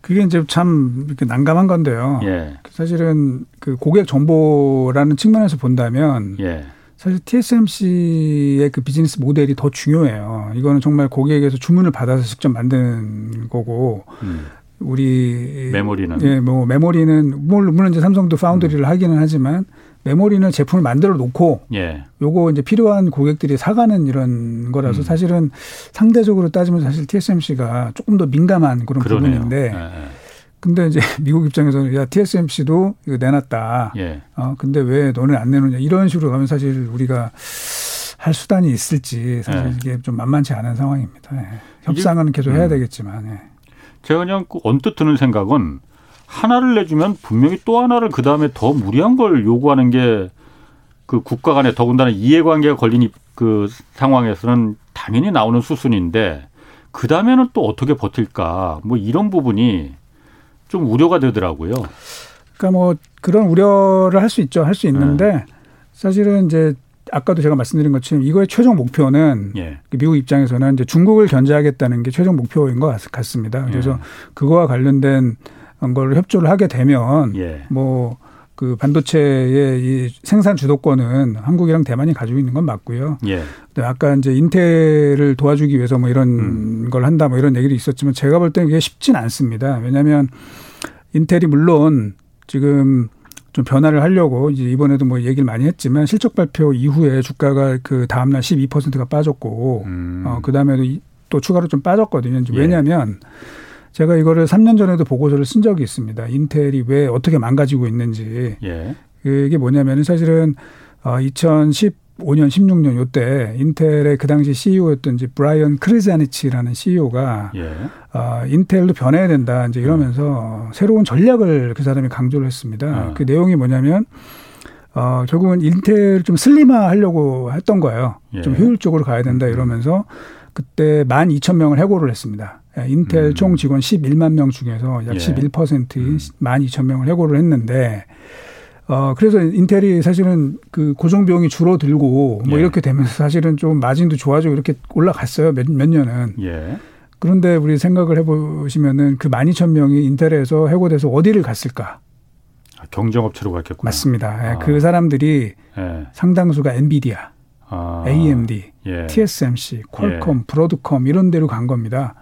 그게 이제 참 이렇게 난감한 건데요. 예. 사실은 그 고객 정보라는 측면에서 본다면 예. 사실 TSMC의 그 비즈니스 모델이 더 중요해요. 이거는 정말 고객에게서 주문을 받아서 직접 만드는 거고 음. 우리 메모리는 예, 뭐 메모리는 물론 이제 삼성도 파운드리를 음. 하기는 하지만 메모리는 제품을 만들어 놓고 예. 요거 이제 필요한 고객들이 사가는 이런 거라서 음. 사실은 상대적으로 따지면 사실 TSMC가 조금 더 민감한 그런 그러네요. 부분인데 예. 예. 근데 이제 미국 입장에서는 야 TSMC도 이거 내놨다. 예. 어 근데 왜 너는 안 내놓냐 이런 식으로 가면 사실 우리가 할 수단이 있을지 사실 예. 이게 좀 만만치 않은 상황입니다. 예. 협상은 계속 해야 음. 되겠지만. 예. 제가 그냥 그 언뜻 드는 생각은 하나를 내주면 분명히 또 하나를 그 다음에 더 무리한 걸 요구하는 게 그 국가 간에 더군다나 이해관계가 걸린 그 상황에서는 당연히 나오는 수순인데 그 다음에는 또 어떻게 버틸까 뭐 이런 부분이 좀 우려가 되더라고요. 그러니까 뭐 그런 우려를 할 수 있죠. 할 수 있는데 네. 사실은 이제 아까도 제가 말씀드린 것처럼 이거의 최종 목표는 예. 미국 입장에서는 이제 중국을 견제하겠다는 게 최종 목표인 것 같습니다. 그래서 예. 그거와 관련된 걸 협조를 하게 되면 예. 뭐 그 반도체의 이 생산 주도권은 한국이랑 대만이 가지고 있는 건 맞고요. 예. 근데 아까 이제 인텔을 도와주기 위해서 뭐 이런 음. 걸 한다 뭐 이런 얘기도 있었지만 제가 볼 때는 이게 쉽진 않습니다. 왜냐하면 인텔이 물론 지금 좀 변화를 하려고 이제 이번에도 뭐 얘기를 많이 했지만 실적 발표 이후에 주가가 그 다음날 12%가 빠졌고 음. 어, 그 다음에도 또 추가로 좀 빠졌거든요. 예. 왜냐하면 제가 이거를 3년 전에도 보고서를 쓴 적이 있습니다. 인텔이 왜 어떻게 망가지고 있는지. 예. 그게 뭐냐면은 사실은 어 2015년 16년 요때 인텔의 그 당시 CEO였던 이제 브라이언 크리자니치라는 CEO가 예. 어 인텔도 변해야 된다 이제 이러면서 음. 새로운 전략을 그 사람이 강조를 했습니다. 아. 그 내용이 뭐냐면 어 결국은 인텔을 좀 슬림화 하려고 했던 거예요. 예. 좀 효율적으로 가야 된다 이러면서 그때 12,000명을 해고를 했습니다. 예, 인텔 음. 총 직원 11만 명 중에서 약 예. 11%인 음. 12,000명을 해고를 했는데 어 그래서 인텔이 사실은 그 고정 비용이 줄어들고 뭐 예. 이렇게 되면서 사실은 좀 마진도 좋아지고 이렇게 올라갔어요. 몇, 몇 년은. 예. 그런데 우리 생각을 해 보시면은 그 12,000명이 인텔에서 해고돼서 어디를 갔을까? 아, 경쟁업체로 갔겠군요. 맞습니다. 예, 아. 그 사람들이 예. 상당수가 엔비디아, 아. AMD, 예. TSMC, 퀄컴, 브로드컴 이런 데로 간 겁니다.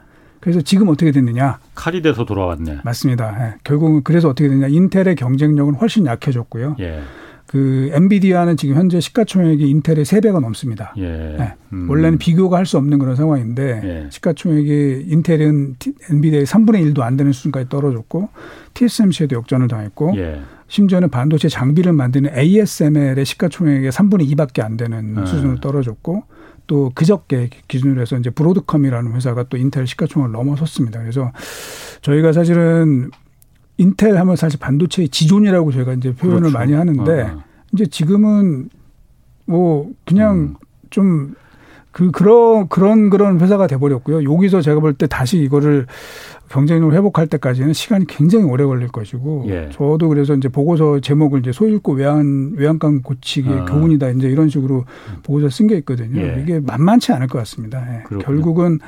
그래서 지금 어떻게 됐느냐? 칼이 돼서 돌아왔네. 맞습니다. 예. 결국은 그래서 어떻게 됐냐? 인텔의 경쟁력은 훨씬 약해졌고요. 예. 그 엔비디아는 지금 현재 시가총액이 인텔의 세배가 넘습니다. 예. 네. 음. 원래는 비교가 할 수 없는 그런 상황인데 예. 시가총액이 인텔은 엔비디아의 3분의 1도 안 되는 수준까지 떨어졌고 TSMC에도 역전을 당했고 예. 심지어는 반도체 장비를 만드는 ASML의 시가총액의 3분의 2밖에 안 되는 예. 수준으로 떨어졌고 또 그저께 기준으로 해서 이제 브로드컴이라는 회사가 또 인텔 시가총을 넘어섰습니다. 그래서 저희가 사실은 인텔 하면 사실 반도체의 지존이라고 저희가 이제 표현을 그렇죠. 많이 하는데 아. 이제 지금은 뭐 그냥 음. 좀 그 그런 그런 그런 회사가 돼 버렸고요. 여기서 제가 볼 때 다시 이거를 경쟁력을 회복할 때까지는 시간이 굉장히 오래 걸릴 것이고 예. 저도 그래서 이제 보고서 제목을 이제 소잃고 외환 외환강 고치기의 아. 교훈이다 이제 이런 식으로 보고서 쓴 게 있거든요. 예. 이게 만만치 않을 것 같습니다. 예. 결국은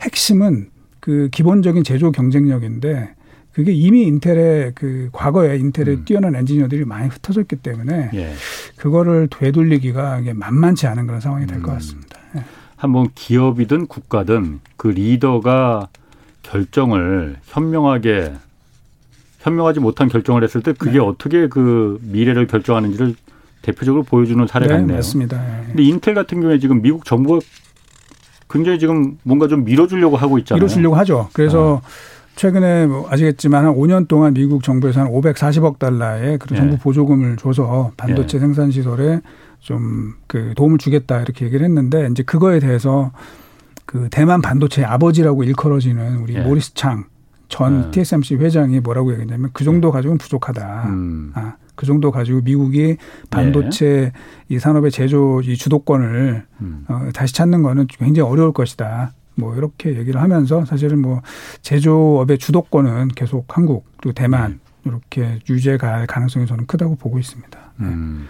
핵심은 그 기본적인 제조 경쟁력인데 그게 이미 인텔의 그 과거에 인텔의 음. 뛰어난 엔지니어들이 많이 흩어졌기 때문에 예. 그거를 되돌리기가 이게 만만치 않은 그런 상황이 될것 음. 같습니다. 예. 한번 기업이든 국가든 그 리더가 결정을 현명하게 현명하지 못한 결정을 했을 때 그게 네. 어떻게 그 미래를 결정하는지를 대표적으로 보여주는 사례가 네, 있네요. 맞습니다. 네. 근데 인텔 같은 경우에 지금 미국 정부가 굉장히 지금 뭔가 좀 밀어주려고 하고 있잖아요. 밀어주려고 하죠. 그래서 아. 최근에 뭐 아시겠지만 한 5년 동안 미국 정부에서 한 540억 달러의 그 정부 예. 보조금을 줘서 반도체 예. 생산 시설에 좀 그 도움을 주겠다 이렇게 얘기를 했는데 이제 그거에 대해서 그 대만 반도체 아버지라고 일컬어지는 우리 예. 모리스 창 전 TSMC 예. 회장이 뭐라고 얘기했냐면 그 정도 예. 가지고는 부족하다. 음. 아, 그 정도 가지고 미국이 반도체 이 산업의 제조 이 주도권을 음. 어, 다시 찾는 거는 굉장히 어려울 것이다. 뭐 이렇게 얘기를 하면서 사실은 뭐 제조업의 주도권은 계속 한국 그리고 대만 네. 이렇게 유지해 갈 가능성이 저는 크다고 보고 있습니다. 음.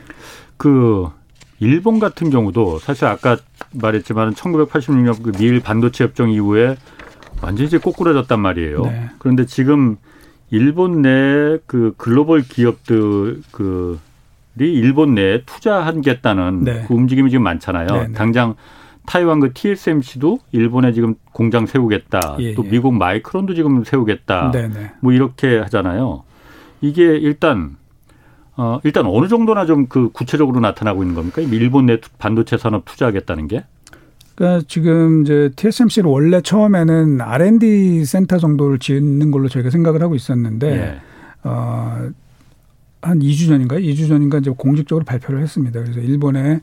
그 일본 같은 경우도 사실 아까 말했지만 1986년 그 미일 반도체 협정 이후에 완전히 이제 꼬꾸라졌단 말이에요. 네. 그런데 지금 일본 내 그 글로벌 기업들 그이 일본 내에 투자하겠다는 네. 그 움직임이 지금 많잖아요. 네, 네. 당장 타이완 그 TSMC도 일본에 지금 공장 세우겠다. 예, 또 예. 미국 마이크론도 지금 세우겠다. 네네. 네. 뭐 이렇게 하잖아요. 이게 일단 어, 일단 어느 정도나 좀 그 구체적으로 나타나고 있는 겁니까? 일본 내 반도체 산업 투자하겠다는 게? 그러니까 지금 이제 TSMC를 원래 처음에는 R&D 센터 정도를 짓는 걸로 저희가 생각을 하고 있었는데 예. 어, 한 2주 전인가요? 2주 전인가 이제 공식적으로 발표를 했습니다. 그래서 일본에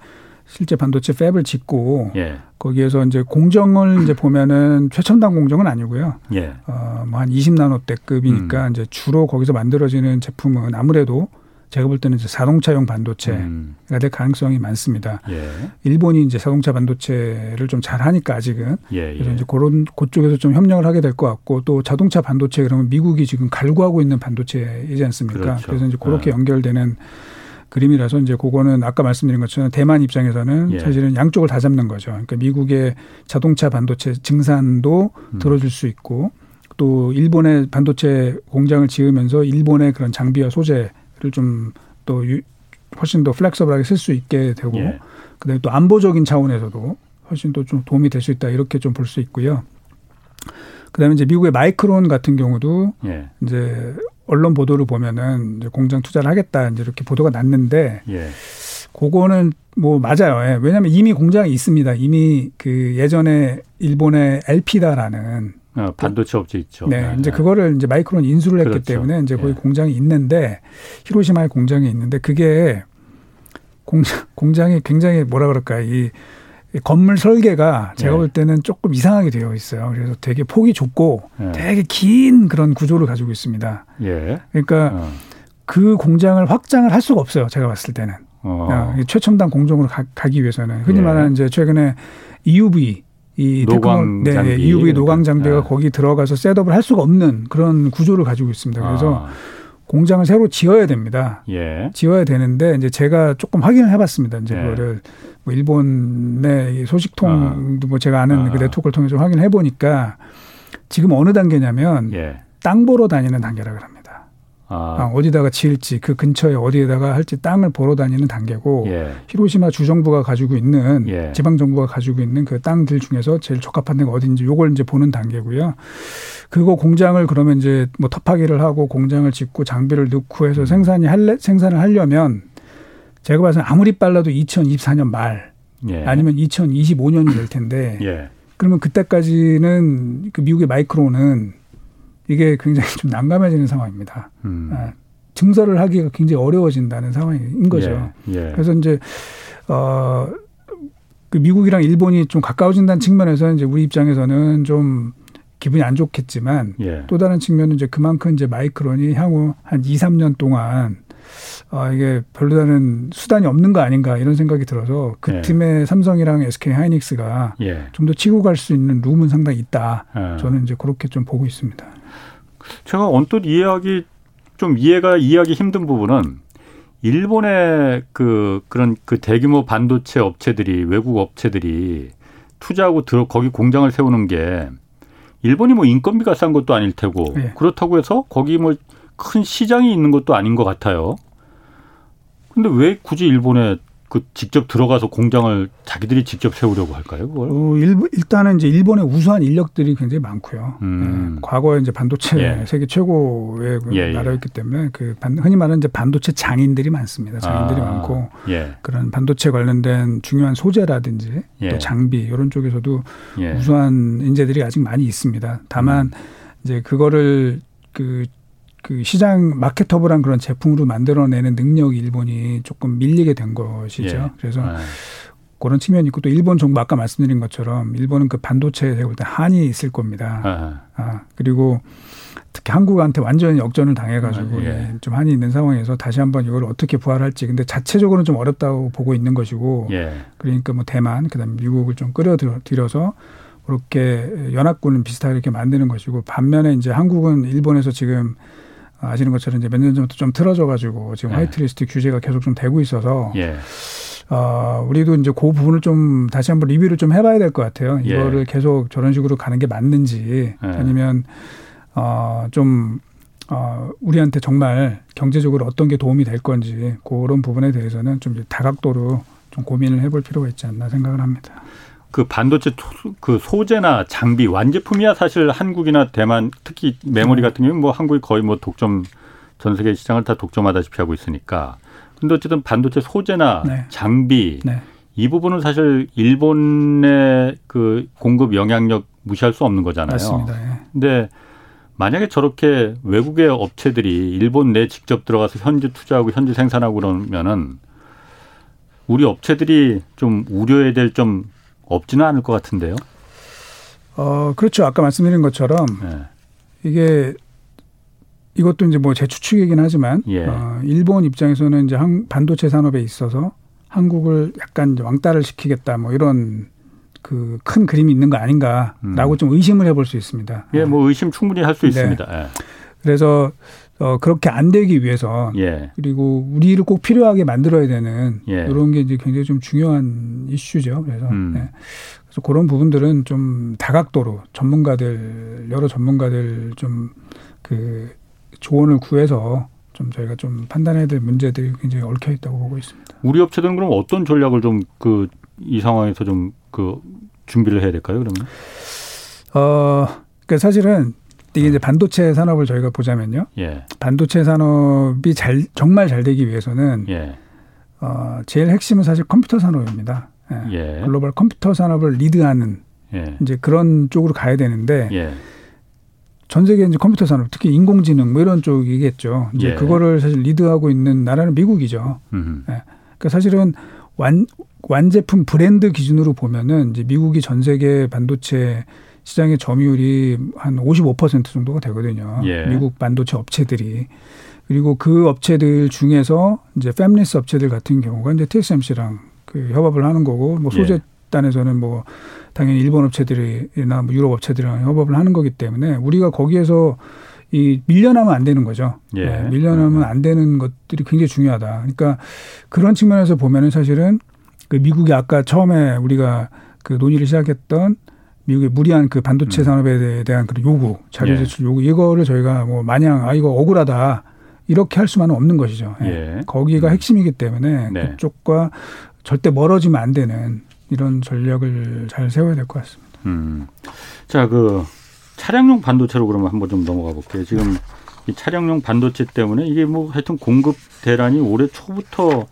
실제 반도체 팹을 짓고 예. 거기에서 이제 공정을 이제 보면은 최첨단 공정은 아니고요. 예. 어, 뭐한 20나노대급이니까 음. 이제 주로 거기서 만들어지는 제품은 아무래도 제가 볼 때는 이제 자동차용 반도체가 음. 될 가능성이 많습니다. 예. 일본이 이제 자동차 반도체를 좀 잘하니까 아직은 예, 예. 그래서 이제 그런 그쪽에서 좀 협력을 하게 될 것 같고 또 자동차 반도체 그러면 미국이 지금 갈구하고 있는 반도체이지 않습니까? 그렇죠. 그래서 이제 그렇게 네. 연결되는 그림이라서 이제 그거는 아까 말씀드린 것처럼 대만 입장에서는 예. 사실은 양쪽을 다 잡는 거죠. 그러니까 미국의 자동차 반도체 증산도 음. 들어줄 수 있고 또 일본의 반도체 공장을 지으면서 일본의 그런 장비와 소재 좀또 훨씬 더 플렉서블하게 쓸 수 있게 되고 예. 그다음에 또 안보적인 차원에서도 훨씬 더 좀 도움이 될 수 있다 이렇게 좀 볼 수 있고요. 그다음에 이제 미국의 마이크론 같은 경우도 예. 이제 언론 보도를 보면은 이제 공장 투자를 하겠다 이제 이렇게 보도가 났는데 예. 그거는 뭐 맞아요. 예. 왜냐하면 이미 공장이 있습니다. 이미 그 예전에 일본의 엘피다라는 어, 반도체 업체 있죠. 네, 네. 이제 그거를 이제 마이크론 인수를 했기 그렇죠. 때문에 이제 거기 예. 공장이 있는데 히로시마에 공장이 있는데 그게 공장 공장이 굉장히 뭐라 그럴까 이 건물 설계가 제가 예. 볼 때는 조금 이상하게 되어 있어요. 그래서 되게 폭이 좁고 예. 되게 긴 그런 구조를 가지고 있습니다. 예. 그러니까 어. 그 공장을 확장을 할 수가 없어요. 제가 봤을 때는 어. 어 최첨단 공정으로 가, 기 위해서는 흔히 예. 말하는 이제 최근에 EUV 이 노광 테크노, 네, EUV 노광 장비가 네. 거기 들어가서 setup을 할 수가 없는 그런 구조를 가지고 있습니다. 그래서 아. 공장을 새로 지어야 됩니다. 예. 지어야 되는데 이제 제가 조금 확인을 해봤습니다. 이제 예. 그거를 뭐 일본의 소식통도 아. 뭐 제가 아는 아. 그 네트워크를 통해서 확인해 보니까 지금 어느 단계냐면 예. 땅 보러 다니는 단계라 그럽니다. 아. 아. 어디다가 지을지 그 근처에 어디에다가 할지 땅을 보러 다니는 단계고 예. 히로시마 주정부가 가지고 있는 예. 지방 정부가 가지고 있는 그 땅들 중에서 제일 적합한 데가 어딘지 요걸 이제 보는 단계고요. 그거 공장을 그러면 이제 뭐 터파기를 하고 공장을 짓고 장비를 넣고 해서 음. 생산이 할래 생산을 하려면 제가 봐서 아무리 빨라도 2024년 말 예. 아니면 2025년이 될 텐데 예. 그러면 그때까지는 그 미국의 마이크로는 이게 굉장히 좀 난감해지는 상황입니다. 음. 아, 증설을 하기가 굉장히 어려워진다는 상황인 거죠. 예, 예. 그래서 이제 어. 그 미국이랑 일본이 좀 가까워진다는 측면에서 이제 우리 입장에서는 좀 기분이 안 좋겠지만 예. 또 다른 측면은 이제 그만큼 이제 마이크론이 향후 한 2, 3년 동안 아, 이게 별다른 수단이 없는 거 아닌가 이런 생각이 들어서 그 예. 팀의 삼성이랑 SK 하이닉스가 예. 좀더 치고 갈 수 있는 룸은 상당히 있다. 예. 저는 이제 그렇게 좀 보고 있습니다. 제가 언뜻 이해하기 좀 이해가 이해하기 힘든 부분은 일본의 그 그런 그 대규모 반도체 업체들이 외국 업체들이 투자하고 들어 거기 공장을 세우는 게 일본이 뭐 인건비가 싼 것도 아닐 테고 네. 그렇다고 해서 거기 뭐 큰 시장이 있는 것도 아닌 것 같아요. 근데 왜 굳이 일본에 그 직접 들어가서 공장을 자기들이 직접 세우려고 할까요? 그걸? 어, 일, 일단은 이제 일본의 우수한 인력들이 굉장히 많고요. 음. 네, 과거에 이제 반도체 예. 세계 최고의 그 예, 예. 나라였기 때문에 그 반, 흔히 말하는 이제 반도체 장인들이 많습니다. 장인들이 아. 많고 예. 그런 반도체 관련된 중요한 소재라든지 예. 또 장비 이런 쪽에서도 예. 우수한 인재들이 아직 많이 있습니다. 다만 음. 이제 그거를 그 그 시장 마케터블한 그런 제품으로 만들어내는 능력이 일본이 조금 밀리게 된 것이죠. 예. 그래서 아. 그런 측면이 있고 또 일본 정부 아까 말씀드린 것처럼 일본은 그 반도체에 세울 때 한이 있을 겁니다. 아. 아 그리고 특히 한국한테 완전히 역전을 당해가지고 아, 예. 좀 한이 있는 상황에서 다시 한번 이걸 어떻게 부활할지 근데 자체적으로는 좀 어렵다고 보고 있는 것이고 예. 그러니까 뭐 대만 그다음에 미국을 좀 끌어들여서 그렇게 연합군을 비슷하게 이렇게 만드는 것이고 반면에 이제 한국은 일본에서 지금 아시는 것처럼 이제 몇 년 전부터 좀 틀어져가지고 지금 네. 화이트리스트 규제가 계속 좀 되고 있어서 예. 어, 우리도 이제 그 부분을 좀 다시 한번 리뷰를 좀 해봐야 될 것 같아요. 예. 이거를 계속 저런 식으로 가는 게 맞는지 예. 아니면 어, 좀 어, 우리한테 정말 경제적으로 어떤 게 도움이 될 건지 그런 부분에 대해서는 좀 다각도로 좀 고민을 해볼 필요가 있지 않나 생각을 합니다. 그 반도체 그 소재나 장비 완제품이야 사실 한국이나 대만 특히 메모리 음. 같은 경우는 뭐 한국이 거의 뭐 독점 전 세계 시장을 다 독점하다시피 하고 있으니까 근데 어쨌든 반도체 소재나 네. 장비 네. 이 부분은 사실 일본의 그 공급 영향력 무시할 수 없는 거잖아요. 맞습니다. 예. 근데 만약에 저렇게 외국의 업체들이 일본 내 직접 들어가서 현지 투자하고 현지 생산하고 그러면은 우리 업체들이 좀 우려해야 될좀 없지는 않을 것 같은데요. 어, 그렇죠. 아까 말씀드린 것처럼 네. 이게 이것도 이제 뭐 제 추측이긴 하지만 예. 어, 일본 입장에서는 이제 한 반도체 산업에 있어서 한국을 약간 왕따를 시키겠다 뭐 이런 그 큰 그림이 있는 거 아닌가라고 음. 좀 의심을 해볼 수 있습니다. 예, 뭐 의심 충분히 할수 네. 있습니다. 예. 그래서 어, 그렇게 안 되기 위해서 예. 그리고 우리를 꼭 필요하게 만들어야 되는 예. 이런 게 이제 굉장히 좀 중요한 이슈죠. 그래서 음. 네. 그래서 그런 부분들은 좀 다각도로 전문가들 여러 전문가들 좀 그 조언을 구해서 좀 저희가 좀 판단해야 될 문제들이 굉장히 얽혀 있다고 보고 있습니다. 우리 업체들은 그럼 어떤 전략을 좀 그 이 상황에서 좀 그 준비를 해야 될까요? 그러면? 어, 그러니까 사실은 이게 이제 반도체 산업을 저희가 보자면요. 예. 반도체 산업이 잘 정말 잘 되기 위해서는 예. 어, 제일 핵심은 사실 컴퓨터 산업입니다. 예. 예. 글로벌 컴퓨터 산업을 리드하는 예. 이제 그런 쪽으로 가야 되는데 예. 전 세계 이제 컴퓨터 산업 특히 인공지능 뭐 이런 쪽이겠죠. 이제 그거를 사실 리드하고 있는 나라는 미국이죠. 그러니까 사실은 완 완제품 브랜드 기준으로 보면은 이제 미국이 전 세계 반도체 시장의 점유율이 한 55% 정도가 되거든요. 예. 미국 반도체 업체들이. 그리고 그 업체들 중에서 이제 패밀리스 업체들 같은 경우가 이제 TSMC랑 그 협업을 하는 거고 뭐 소재 예. 단에서는 뭐 당연히 일본 업체들이나 뭐 유럽 업체들이랑 협업을 하는 거기 때문에 우리가 거기에서 이 밀려나면 안 되는 거죠. 예. 네, 밀려나면 안 되는 것들이 굉장히 중요하다. 그러니까 그런 측면에서 보면은 사실은 그 미국이 아까 처음에 우리가 그 논의를 시작했던 미국의 무리한 그 반도체 음. 산업에 대한 그런 요구, 자료 예. 제출 요구 이거를 저희가 뭐 마냥 아 이거 억울하다 이렇게 할 수만은 없는 것이죠. 예. 예. 거기가 음. 핵심이기 때문에 네. 그쪽과 절대 멀어지면 안 되는 이런 전략을 잘 세워야 될 것 같습니다. 음. 자, 그 차량용 반도체로 그러면 한번 좀 넘어가 볼게요. 지금 이 차량용 반도체 때문에 이게 뭐 하여튼 공급 대란이 올해 초부터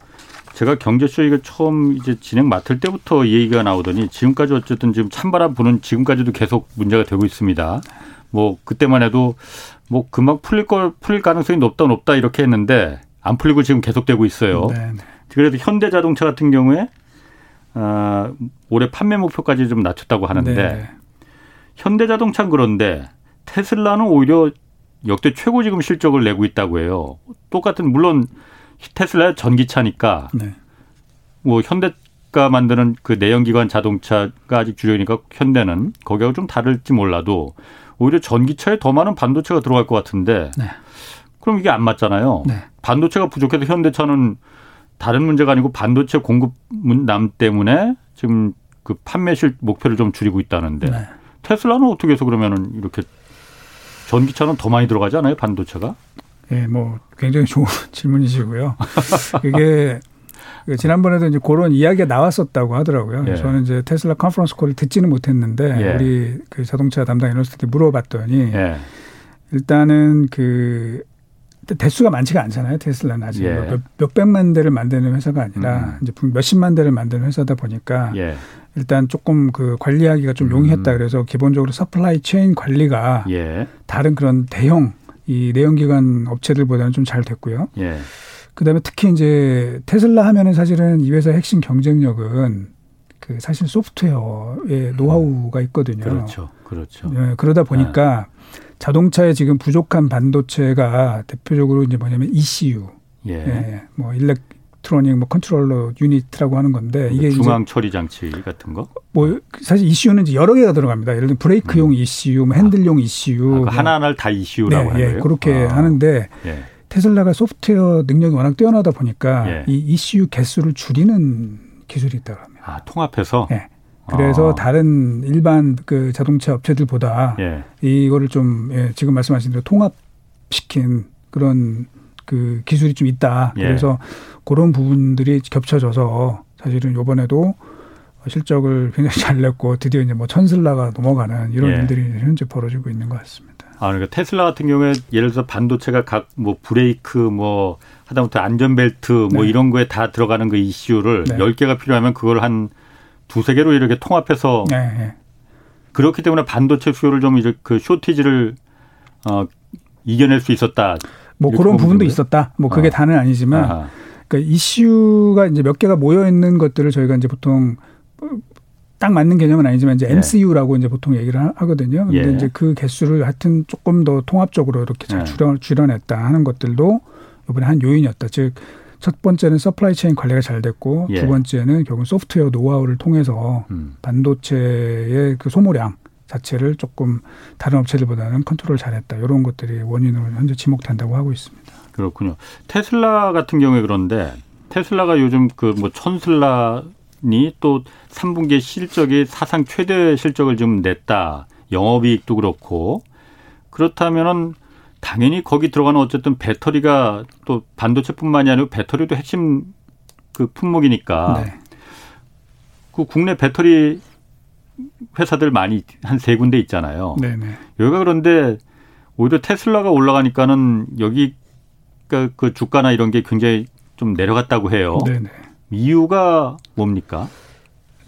제가 경제쇼 이거 처음 이제 진행 맡을 때부터 얘기가 나오더니 지금까지 어쨌든 지금 찬바람 부는 지금까지도 계속 문제가 되고 있습니다. 뭐 그때만 해도 뭐 금방 풀릴 걸 풀릴 가능성이 높다 높다 이렇게 했는데 안 풀리고 지금 계속되고 있어요. 네, 네. 그래도 현대자동차 같은 경우에 어, 올해 판매 목표까지 좀 낮췄다고 하는데 네. 현대자동차는 그런데 테슬라는 오히려 역대 최고 지금 실적을 내고 있다고 해요. 똑같은 물론 테슬라 전기차니까 네. 뭐 현대가 만드는 그 내연기관 자동차가 아직 주력이니까 현대는 거기하고 좀 다를지 몰라도 오히려 전기차에 더 많은 반도체가 들어갈 것 같은데 네. 그럼 이게 안 맞잖아요. 네. 반도체가 부족해서 현대차는 다른 문제가 아니고 반도체 공급남 때문에 지금 그 판매실 목표를 좀 줄이고 있다는데 네. 테슬라는 어떻게 해서 그러면은 이렇게 전기차는 더 많이 들어가지 않아요 반도체가? 예, 뭐 굉장히 좋은 질문이시고요. 이게 그 지난번에도 이제 그런 이야기가 나왔었다고 하더라고요. 예. 저는 이제 테슬라 컨퍼런스 콜을 듣지는 못했는데 예. 우리 그 자동차 담당 애널리스트한테 물어봤더니 예. 일단은 그 대수가 많지가 않잖아요. 테슬라는 아직 예. 몇, 몇 백만 대를 만드는 회사가 아니라 음. 이제 몇십만 대를 만드는 회사다 보니까 예. 일단 조금 그 관리하기가 좀 용이했다. 음. 그래서 기본적으로 supply chain 관리가 예. 다른 그런 대형 이 내연기관 업체들보다는 좀 잘 됐고요. 예. 그다음에 특히 이제 테슬라 하면은 사실은 이 회사의 핵심 경쟁력은 그 사실 소프트웨어의 노하우가 있거든요. 그렇죠. 그렇죠. 예, 그러다 보니까 네. 자동차에 지금 부족한 반도체가 대표적으로 이제 뭐냐면 ECU. 예. 예. 뭐 elec electronic 뭐 controller unit이라고 하는 건데 이게 중앙 처리 장치 같은 거? 뭐 사실 ECU는 이제 여러 개가 들어갑니다. 예를 들면 브레이크용 음. 이슈, 뭐 핸들용 아, 이슈, 아, 그 뭐. 하나하나를 다 ECU라고 네, 하는 예, 거예요. 그렇게 아. 하는데 예. 테슬라가 소프트웨어 능력이 워낙 뛰어나다 보니까 예. 이 ECU 개수를 줄이는 기술이 있다고 합니다. 아, 통합해서? 예. 그래서 아. 다른 일반 그 자동차 업체들보다 예. 이거를 좀 예, 지금 말씀하신 대로 통합시킨 그런 그 기술이 좀 있다. 예. 그래서 그런 부분들이 겹쳐져서 사실은 요번에도 실적을 굉장히 잘 냈고 드디어 이제 뭐 천슬라가 넘어가는 이런 예. 일들이 현재 벌어지고 있는 것 같습니다. 아, 그러니까 테슬라 같은 경우에 예를 들어서 반도체가 각 뭐 브레이크 뭐 하다못해 안전벨트 뭐 네. 이런 거에 다 들어가는 그 이슈를 네. 10개가 필요하면 그걸 한 두세 개로 이렇게 통합해서 네. 네. 그렇기 때문에 반도체 수요를 좀 이제 그 쇼티지를 어 이겨낼 수 있었다. 뭐 그런 부분도 있었다. 뭐 그게 어. 다는 아니지만 아하. 그러니까 이슈가 이제 몇 개가 모여 있는 것들을 저희가 이제 보통 딱 맞는 개념은 아니지만 이제 예. MCU라고 이제 보통 얘기를 하거든요. 근데 예. 이제 그 개수를 하여튼 조금 더 통합적으로 이렇게 잘 예. 줄여, 줄여냈다 하는 것들도 이번에 한 요인이었다. 즉, 첫 번째는 supply chain 관리가 잘 됐고 예. 두 번째는 결국 소프트웨어 노하우를 통해서 음. 반도체의 그 소모량 자체를 조금 다른 업체들보다는 컨트롤 잘했다. 이런 것들이 원인으로 현재 지목된다고 하고 있습니다. 그렇군요. 테슬라 같은 경우에 그런데 테슬라가 요즘 그 뭐 천슬라 또 3분기 실적이 사상 최대 실적을 좀 냈다. 영업이익도 그렇고 그렇다면은 당연히 거기 들어가는 어쨌든 배터리가 또 반도체뿐만이 아니고 배터리도 핵심 그 품목이니까 네. 그 국내 배터리 회사들 많이 한 세 군데 있잖아요. 네네. 여기가 그런데 오히려 테슬라가 올라가니까는 여기 그 주가나 이런 게 굉장히 좀 내려갔다고 해요. 네네. 이유가 뭡니까?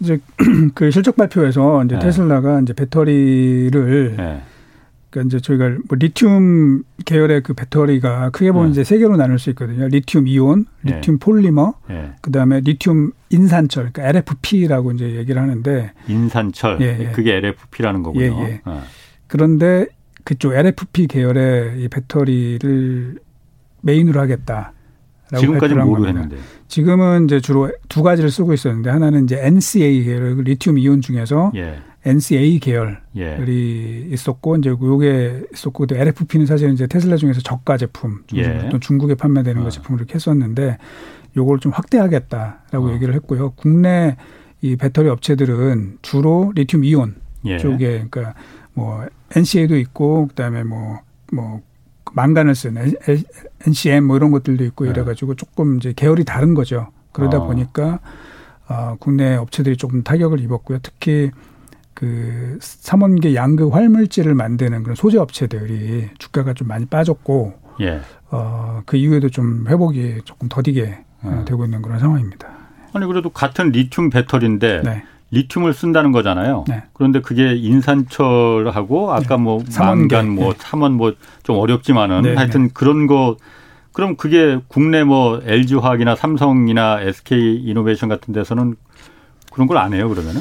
이제 그 실적 발표에서 이제 네. 테슬라가 이제 배터리를 네. 그러니까 이제 저희가 뭐 리튬 계열의 그 배터리가 크게 보면 네. 이제 세 개로 나눌 수 있거든요. 리튬 이온, 네. 리튬 폴리머, 네. 그다음에 리튬 인산철, 그러니까 LFP라고 이제 얘기를 하는데 인산철, 예, 예. 그게 LFP라는 거군요. 예, 예. 어. 그런데 그쪽 LFP 계열의 이 배터리를 메인으로 하겠다. 지금까지 뭐로 했는데? 지금은 이제 주로 두 가지를 쓰고 있었는데 하나는 이제 NCA 계열 리튬 이온 중에서 예. NCA 계열이 예. 있었고 이제 요게 있었고 또 LFP는 사실 이제 테슬라 중에서 저가 제품 예. 또 중국에 판매되는 어. 제품을 이렇게 했었는데 요걸 좀 확대하겠다라고 어. 얘기를 했고요. 국내 이 배터리 업체들은 주로 리튬 이온 예. 쪽에 그러니까 뭐 NCA도 있고 그다음에 뭐뭐 뭐 망간을 쓰는 NCM 뭐 이런 것들도 있고 네. 이래 가지고 조금 이제 계열이 다른 거죠. 그러다 어. 보니까 어, 국내 업체들이 조금 타격을 입었고요. 특히 그 삼원계 양극 활물질을 만드는 그런 소재 업체들이 주가가 좀 많이 빠졌고 예. 어, 그 이후에도 좀 회복이 조금 더디게 어. 되고 있는 그런 상황입니다. 아니 그래도 같은 리튬 배터리인데 네. 리튬을 쓴다는 거잖아요. 네. 그런데 그게 인산철하고 아까 네. 뭐 망간 뭐 삼원 뭐 좀 어렵지만은 네. 하여튼 네. 그런 거 그럼 그게 국내 뭐 LG화학이나 삼성이나 SK 이노베이션 같은 데서는 그런 걸 안 해요 그러면은?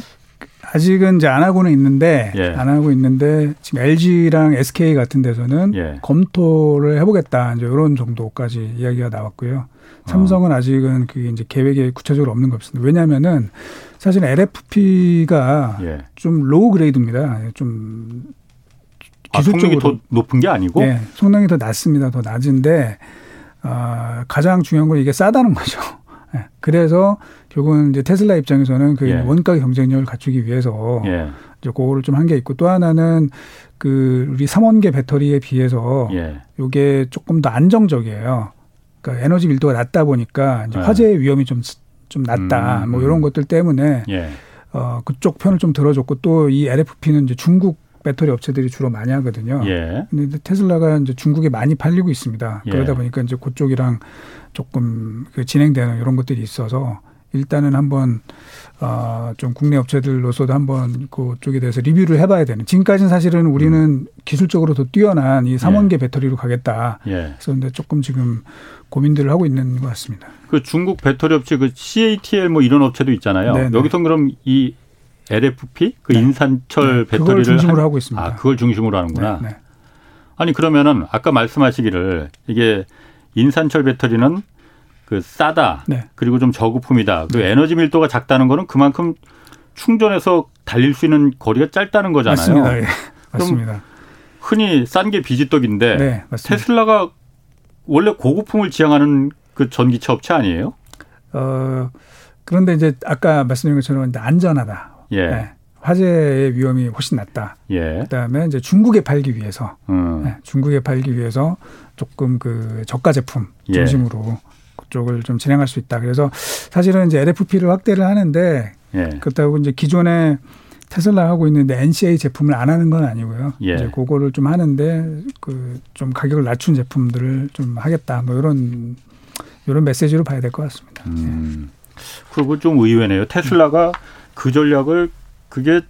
아직은 이제 안 하고는 있는데 예. 안 하고 있는데 지금 LG랑 SK 같은 데서는 예. 검토를 해보겠다 이제 이런 정도까지 이야기가 나왔고요. 삼성은 어. 아직은 그게 이제 계획에 구체적으로 없는 것 같습니다. 왜냐하면은 사실 LFP가 예. 좀 low grade입니다. 좀 기술적으로 아, 더 높은 게 아니고 네, 성능이 더 낮습니다. 더 낮은데 어, 가장 중요한 건 이게 싸다는 거죠. 네, 그래서 결국은 이제 테슬라 입장에서는 그 예. 원가 경쟁력을 갖추기 위해서 예. 이제 그거를 좀 한 게 있고 또 하나는 그 우리 삼원계 배터리에 비해서 예. 요게 조금 더 안정적이에요. 그러니까 에너지 밀도가 낮다 보니까 이제 예. 화재 위험이 좀좀 낮다. 음, 뭐 이런 음. 것들 때문에 예. 어 그쪽 편을 좀 들어줬고 또 이 LFP는 이제 중국 배터리 업체들이 주로 많이 하거든요. 예. 근데 테슬라가 이제 중국에 많이 팔리고 있습니다. 예. 그러다 보니까 이제 그쪽이랑 조금 그 진행되는 이런 것들이 있어서 일단은 한번 어, 좀 국내 업체들로서도 한번 그쪽에 대해서 리뷰를 해봐야 되는. 지금까지는 사실은 우리는 음. 기술적으로 더 뛰어난 이 삼원계 예. 배터리로 가겠다. 예. 그런데 조금 지금 고민들을 하고 있는 것 같습니다. 그 중국 배터리 업체 그 CATL 뭐 이런 업체도 있잖아요. 네네. 네. 여기서 그럼 이 LFP 그 네. 인산철 네. 배터리를 중심으로 한, 하고 있습니다. 아, 그걸 중심으로 하는구나. 네. 네. 아니 그러면은 아까 말씀하시기를 이게 인산철 배터리는 그 싸다. 네. 그리고 좀 저급품이다. 그 네. 에너지 밀도가 작다는 거는 그만큼 충전해서 달릴 수 있는 거리가 짧다는 거잖아요. 맞습니다. 예. 맞습니다. 흔히 싼 게 비지떡인데 네, 테슬라가 원래 고급품을 지향하는 그 전기차 업체 아니에요? 어 그런데 이제 아까 말씀드린 것처럼 안전하다. 예. 네. 화재의 위험이 훨씬 낮다. 예. 그다음에 이제 중국에 팔기 위해서 음. 네. 중국에 팔기 위해서 조금 그 저가 제품 예. 중심으로 예. 쪽을 좀 진행할 수 있다. 그래서 사실은 이제 LFP를 확대를 하는데 예. 그렇다고 이제 기존에 테슬라 하고 있는데 NCA 제품을 안 하는 건 아니고요. 예. 이제 그거를 좀 하는데 그 좀 가격을 낮춘 제품들을 좀 하겠다. 뭐 이런 이런 메시지로 봐야 될 것 같습니다. 음. 그리고 좀 의외네요. 테슬라가 그 전략을 그게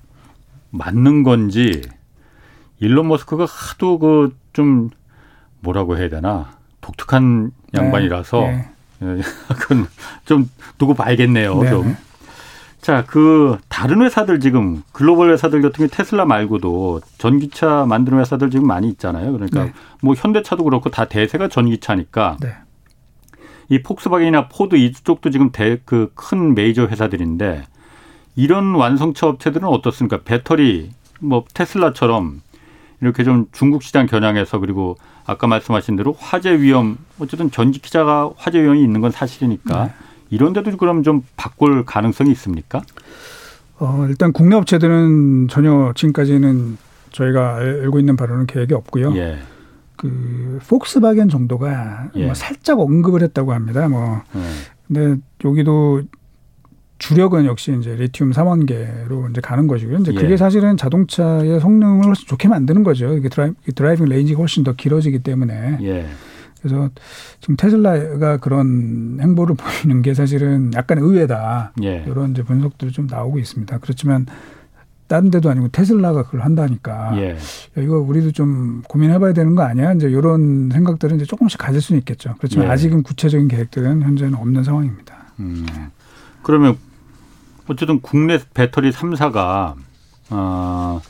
맞는 건지 일론 머스크가 하도 그 좀 뭐라고 해야 되나 독특한 양반이라서 네. 네. 그건 좀 두고 봐야겠네요. 네. 좀. 자, 그 다른 회사들 지금 글로벌 회사들 같은 게 테슬라 말고도 전기차 만드는 회사들 지금 많이 있잖아요. 그러니까 네. 뭐 현대차도 그렇고 다 대세가 전기차니까 네. 이 폭스바겐이나 포드 이쪽도 지금 대 그 큰 메이저 회사들인데 이런 완성차 업체들은 어떻습니까? 배터리 뭐 테슬라처럼 이렇게 좀 중국 시장 겨냥해서 그리고 아까 말씀하신 대로 화재 위험 어쨌든 전기차가 화재 위험이 있는 건 사실이니까 네. 이런 데도 그럼 좀 바꿀 가능성이 있습니까? 어, 일단 국내 업체들은 전혀 지금까지는 저희가 알고 있는 바로는 계획이 없고요. 예. 그 폭스바겐 정도가 예. 뭐 살짝 언급을 했다고 합니다. 뭐 예. 근데 여기도 주력은 역시 이제 리튬 삼원계로 이제 가는 것이고요. 이제 그게 예. 사실은 자동차의 성능을 훨씬 좋게 만드는 거죠. 이게 dri, driving range가 훨씬 더 길어지기 때문에. 예. 그래서 지금 테슬라가 그런 행보를 보이는 게 사실은 약간 의외다. 예. 이런 이제 분석들이 좀 나오고 있습니다. 그렇지만 다른 데도 아니고 테슬라가 그걸 한다니까 예. 이거 우리도 좀 고민해봐야 되는 거 아니야? 이제 이런 생각들은 이제 조금씩 가질 수는 있겠죠. 그렇지만 예. 아직은 구체적인 계획들은 현재는 없는 상황입니다. 음. 그러면 어쨌든 국내 배터리 3사가 어,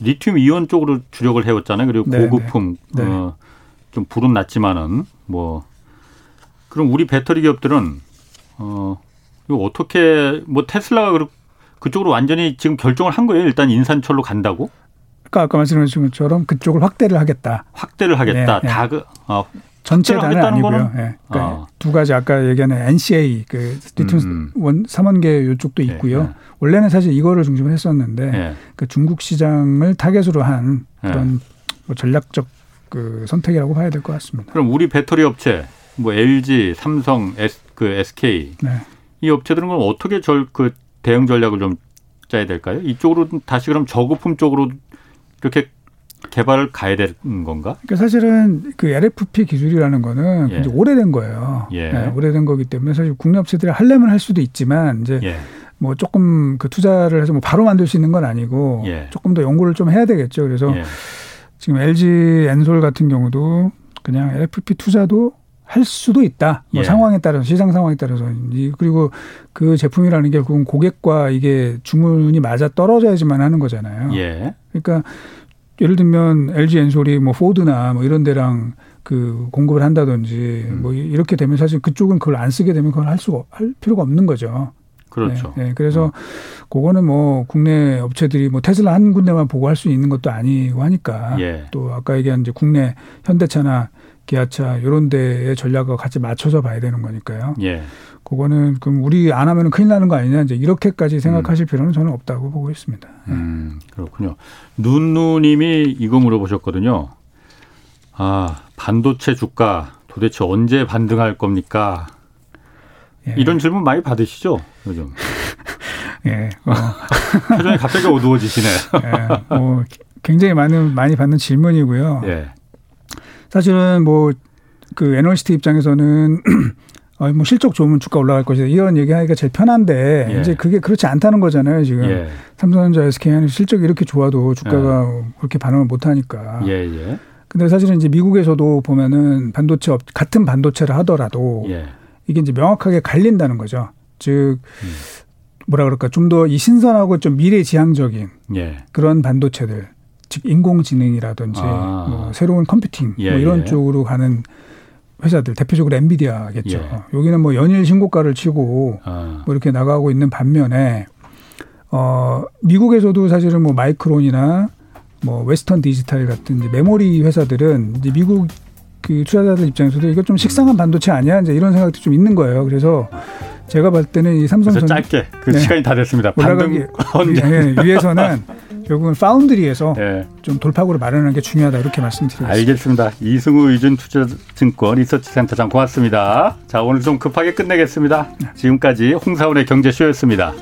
리튬 이온 쪽으로 주력을 해왔잖아요. 그리고 네, 고급품 네. 네. 어, 좀 불은 났지만은 뭐 그럼 우리 배터리 기업들은 어 이거 어떻게 뭐 테슬라가 그렇 그쪽으로 완전히 지금 결정을 한 거예요. 일단 인산철로 간다고? 그러니까 아까 말씀하신 것처럼 그쪽을 확대를 하겠다. 확대를 하겠다. 네, 네. 다 그, 어, 전체 다는 아니고요. 예. 그러니까 어. 두 가지 아까 얘기하는 NCA 그 리튬 음. 원 삼원계 이쪽도 예, 있고요. 예. 원래는 사실 이거를 중심으로 했었는데 예. 그 중국 시장을 타겟으로 한 예. 그런 뭐 전략적 그 선택이라고 봐야 될 것 같습니다. 그럼 우리 배터리 업체 뭐 LG, 삼성, S, 그 SK 네. 이 업체들은 그럼 어떻게 절 그 대응 전략을 좀 짜야 될까요? 이쪽으로 다시 그럼 저급품 쪽으로 이렇게 개발을 가야 되는 건가? 그러니까 사실은 그 LFP 기술이라는 거는 예. 오래된 거예요. 예. 네, 오래된 거기 때문에 사실 국내 업체들이 할려면 할 수도 있지만 이제 예. 뭐 조금 그 투자를 해서 뭐 바로 만들 수 있는 건 아니고 예. 조금 더 연구를 좀 해야 되겠죠. 그래서 예. 지금 LG 엔솔 같은 경우도 그냥 LFP 투자도 할 수도 있다. 뭐 예. 상황에 따라서 시장 상황에 따라서 그리고 그 제품이라는 게 그건 고객과 이게 주문이 맞아 떨어져야지만 하는 거잖아요. 예. 그러니까 예를 들면 LG 엔솔이 뭐 포드나 뭐 이런 데랑 그 공급을 한다든지 음. 뭐 이렇게 되면 사실 그쪽은 그걸 안 쓰게 되면 그걸 할 수가 할 필요가 없는 거죠. 그렇죠. 네, 네. 그래서 음. 그거는 뭐 국내 업체들이 뭐 테슬라 한 군데만 보고 할 수 있는 것도 아니고 하니까 예. 또 아까 얘기한 이제 국내 현대차나 기아차 이런 데의 전략과 같이 맞춰서 봐야 되는 거니까요. 예. 그거는 그럼 우리 안 하면 큰일 나는 거 아니냐 이제 이렇게까지 생각하실 음. 필요는 저는 없다고 보고 있습니다. 네. 음, 그렇군요. 눈누님이 이거 물어보셨거든요. 아 반도체 주가 도대체 언제 반등할 겁니까? 예. 이런 질문 많이 받으시죠 요즘. 예. 어. 표정이 갑자기 어두워지시네요. 예. 뭐 굉장히 많은 많이 받는 질문이고요. 예. 사실은 뭐 그 애널리스트 입장에서는 어, 뭐 실적 좋으면 주가 올라갈 것이다. 이런 얘기하기가 제일 편한데 예. 이제 그게 그렇지 않다는 거잖아요. 지금 예. 삼성전자, SK는 실적이 이렇게 좋아도 주가가 예. 그렇게 반응을 못 하니까. 예, 예. 근데 사실은 이제 미국에서도 보면은 반도체 업, 같은 반도체를 하더라도 예. 이게 이제 명확하게 갈린다는 거죠. 즉 음. 뭐라 그럴까 좀 더 이 신선하고 좀 미래지향적인 예. 그런 반도체들 즉 인공지능이라든지 아. 뭐 새로운 computing 뭐 이런 쪽으로 가는 회사들 대표적으로 엔비디아겠죠. 예. 여기는 뭐 연일 신고가를 치고 아. 뭐 이렇게 나가고 있는 반면에 어 미국에서도 사실은 뭐 마이크론이나 뭐 웨스턴 디지털 같은 이제 메모리 회사들은 이제 미국 그 투자자들 입장에서도 이거 좀 식상한 반도체 아니야? 이제 이런 생각도 좀 있는 거예요. 그래서 제가 봤을 때는 이 삼성전 짧게 그 네. 시간이 다 됐습니다. 올라가기 위해서는 결국은 파운드리에서 네. 좀 돌파구를 마련하는 게 중요하다 이렇게 말씀드리겠습니다. 알겠습니다. 이승우 의준 투자증권 리서치센터장 고맙습니다. 자 오늘 좀 급하게 끝내겠습니다. 네. 지금까지 홍사원의 경제쇼였습니다.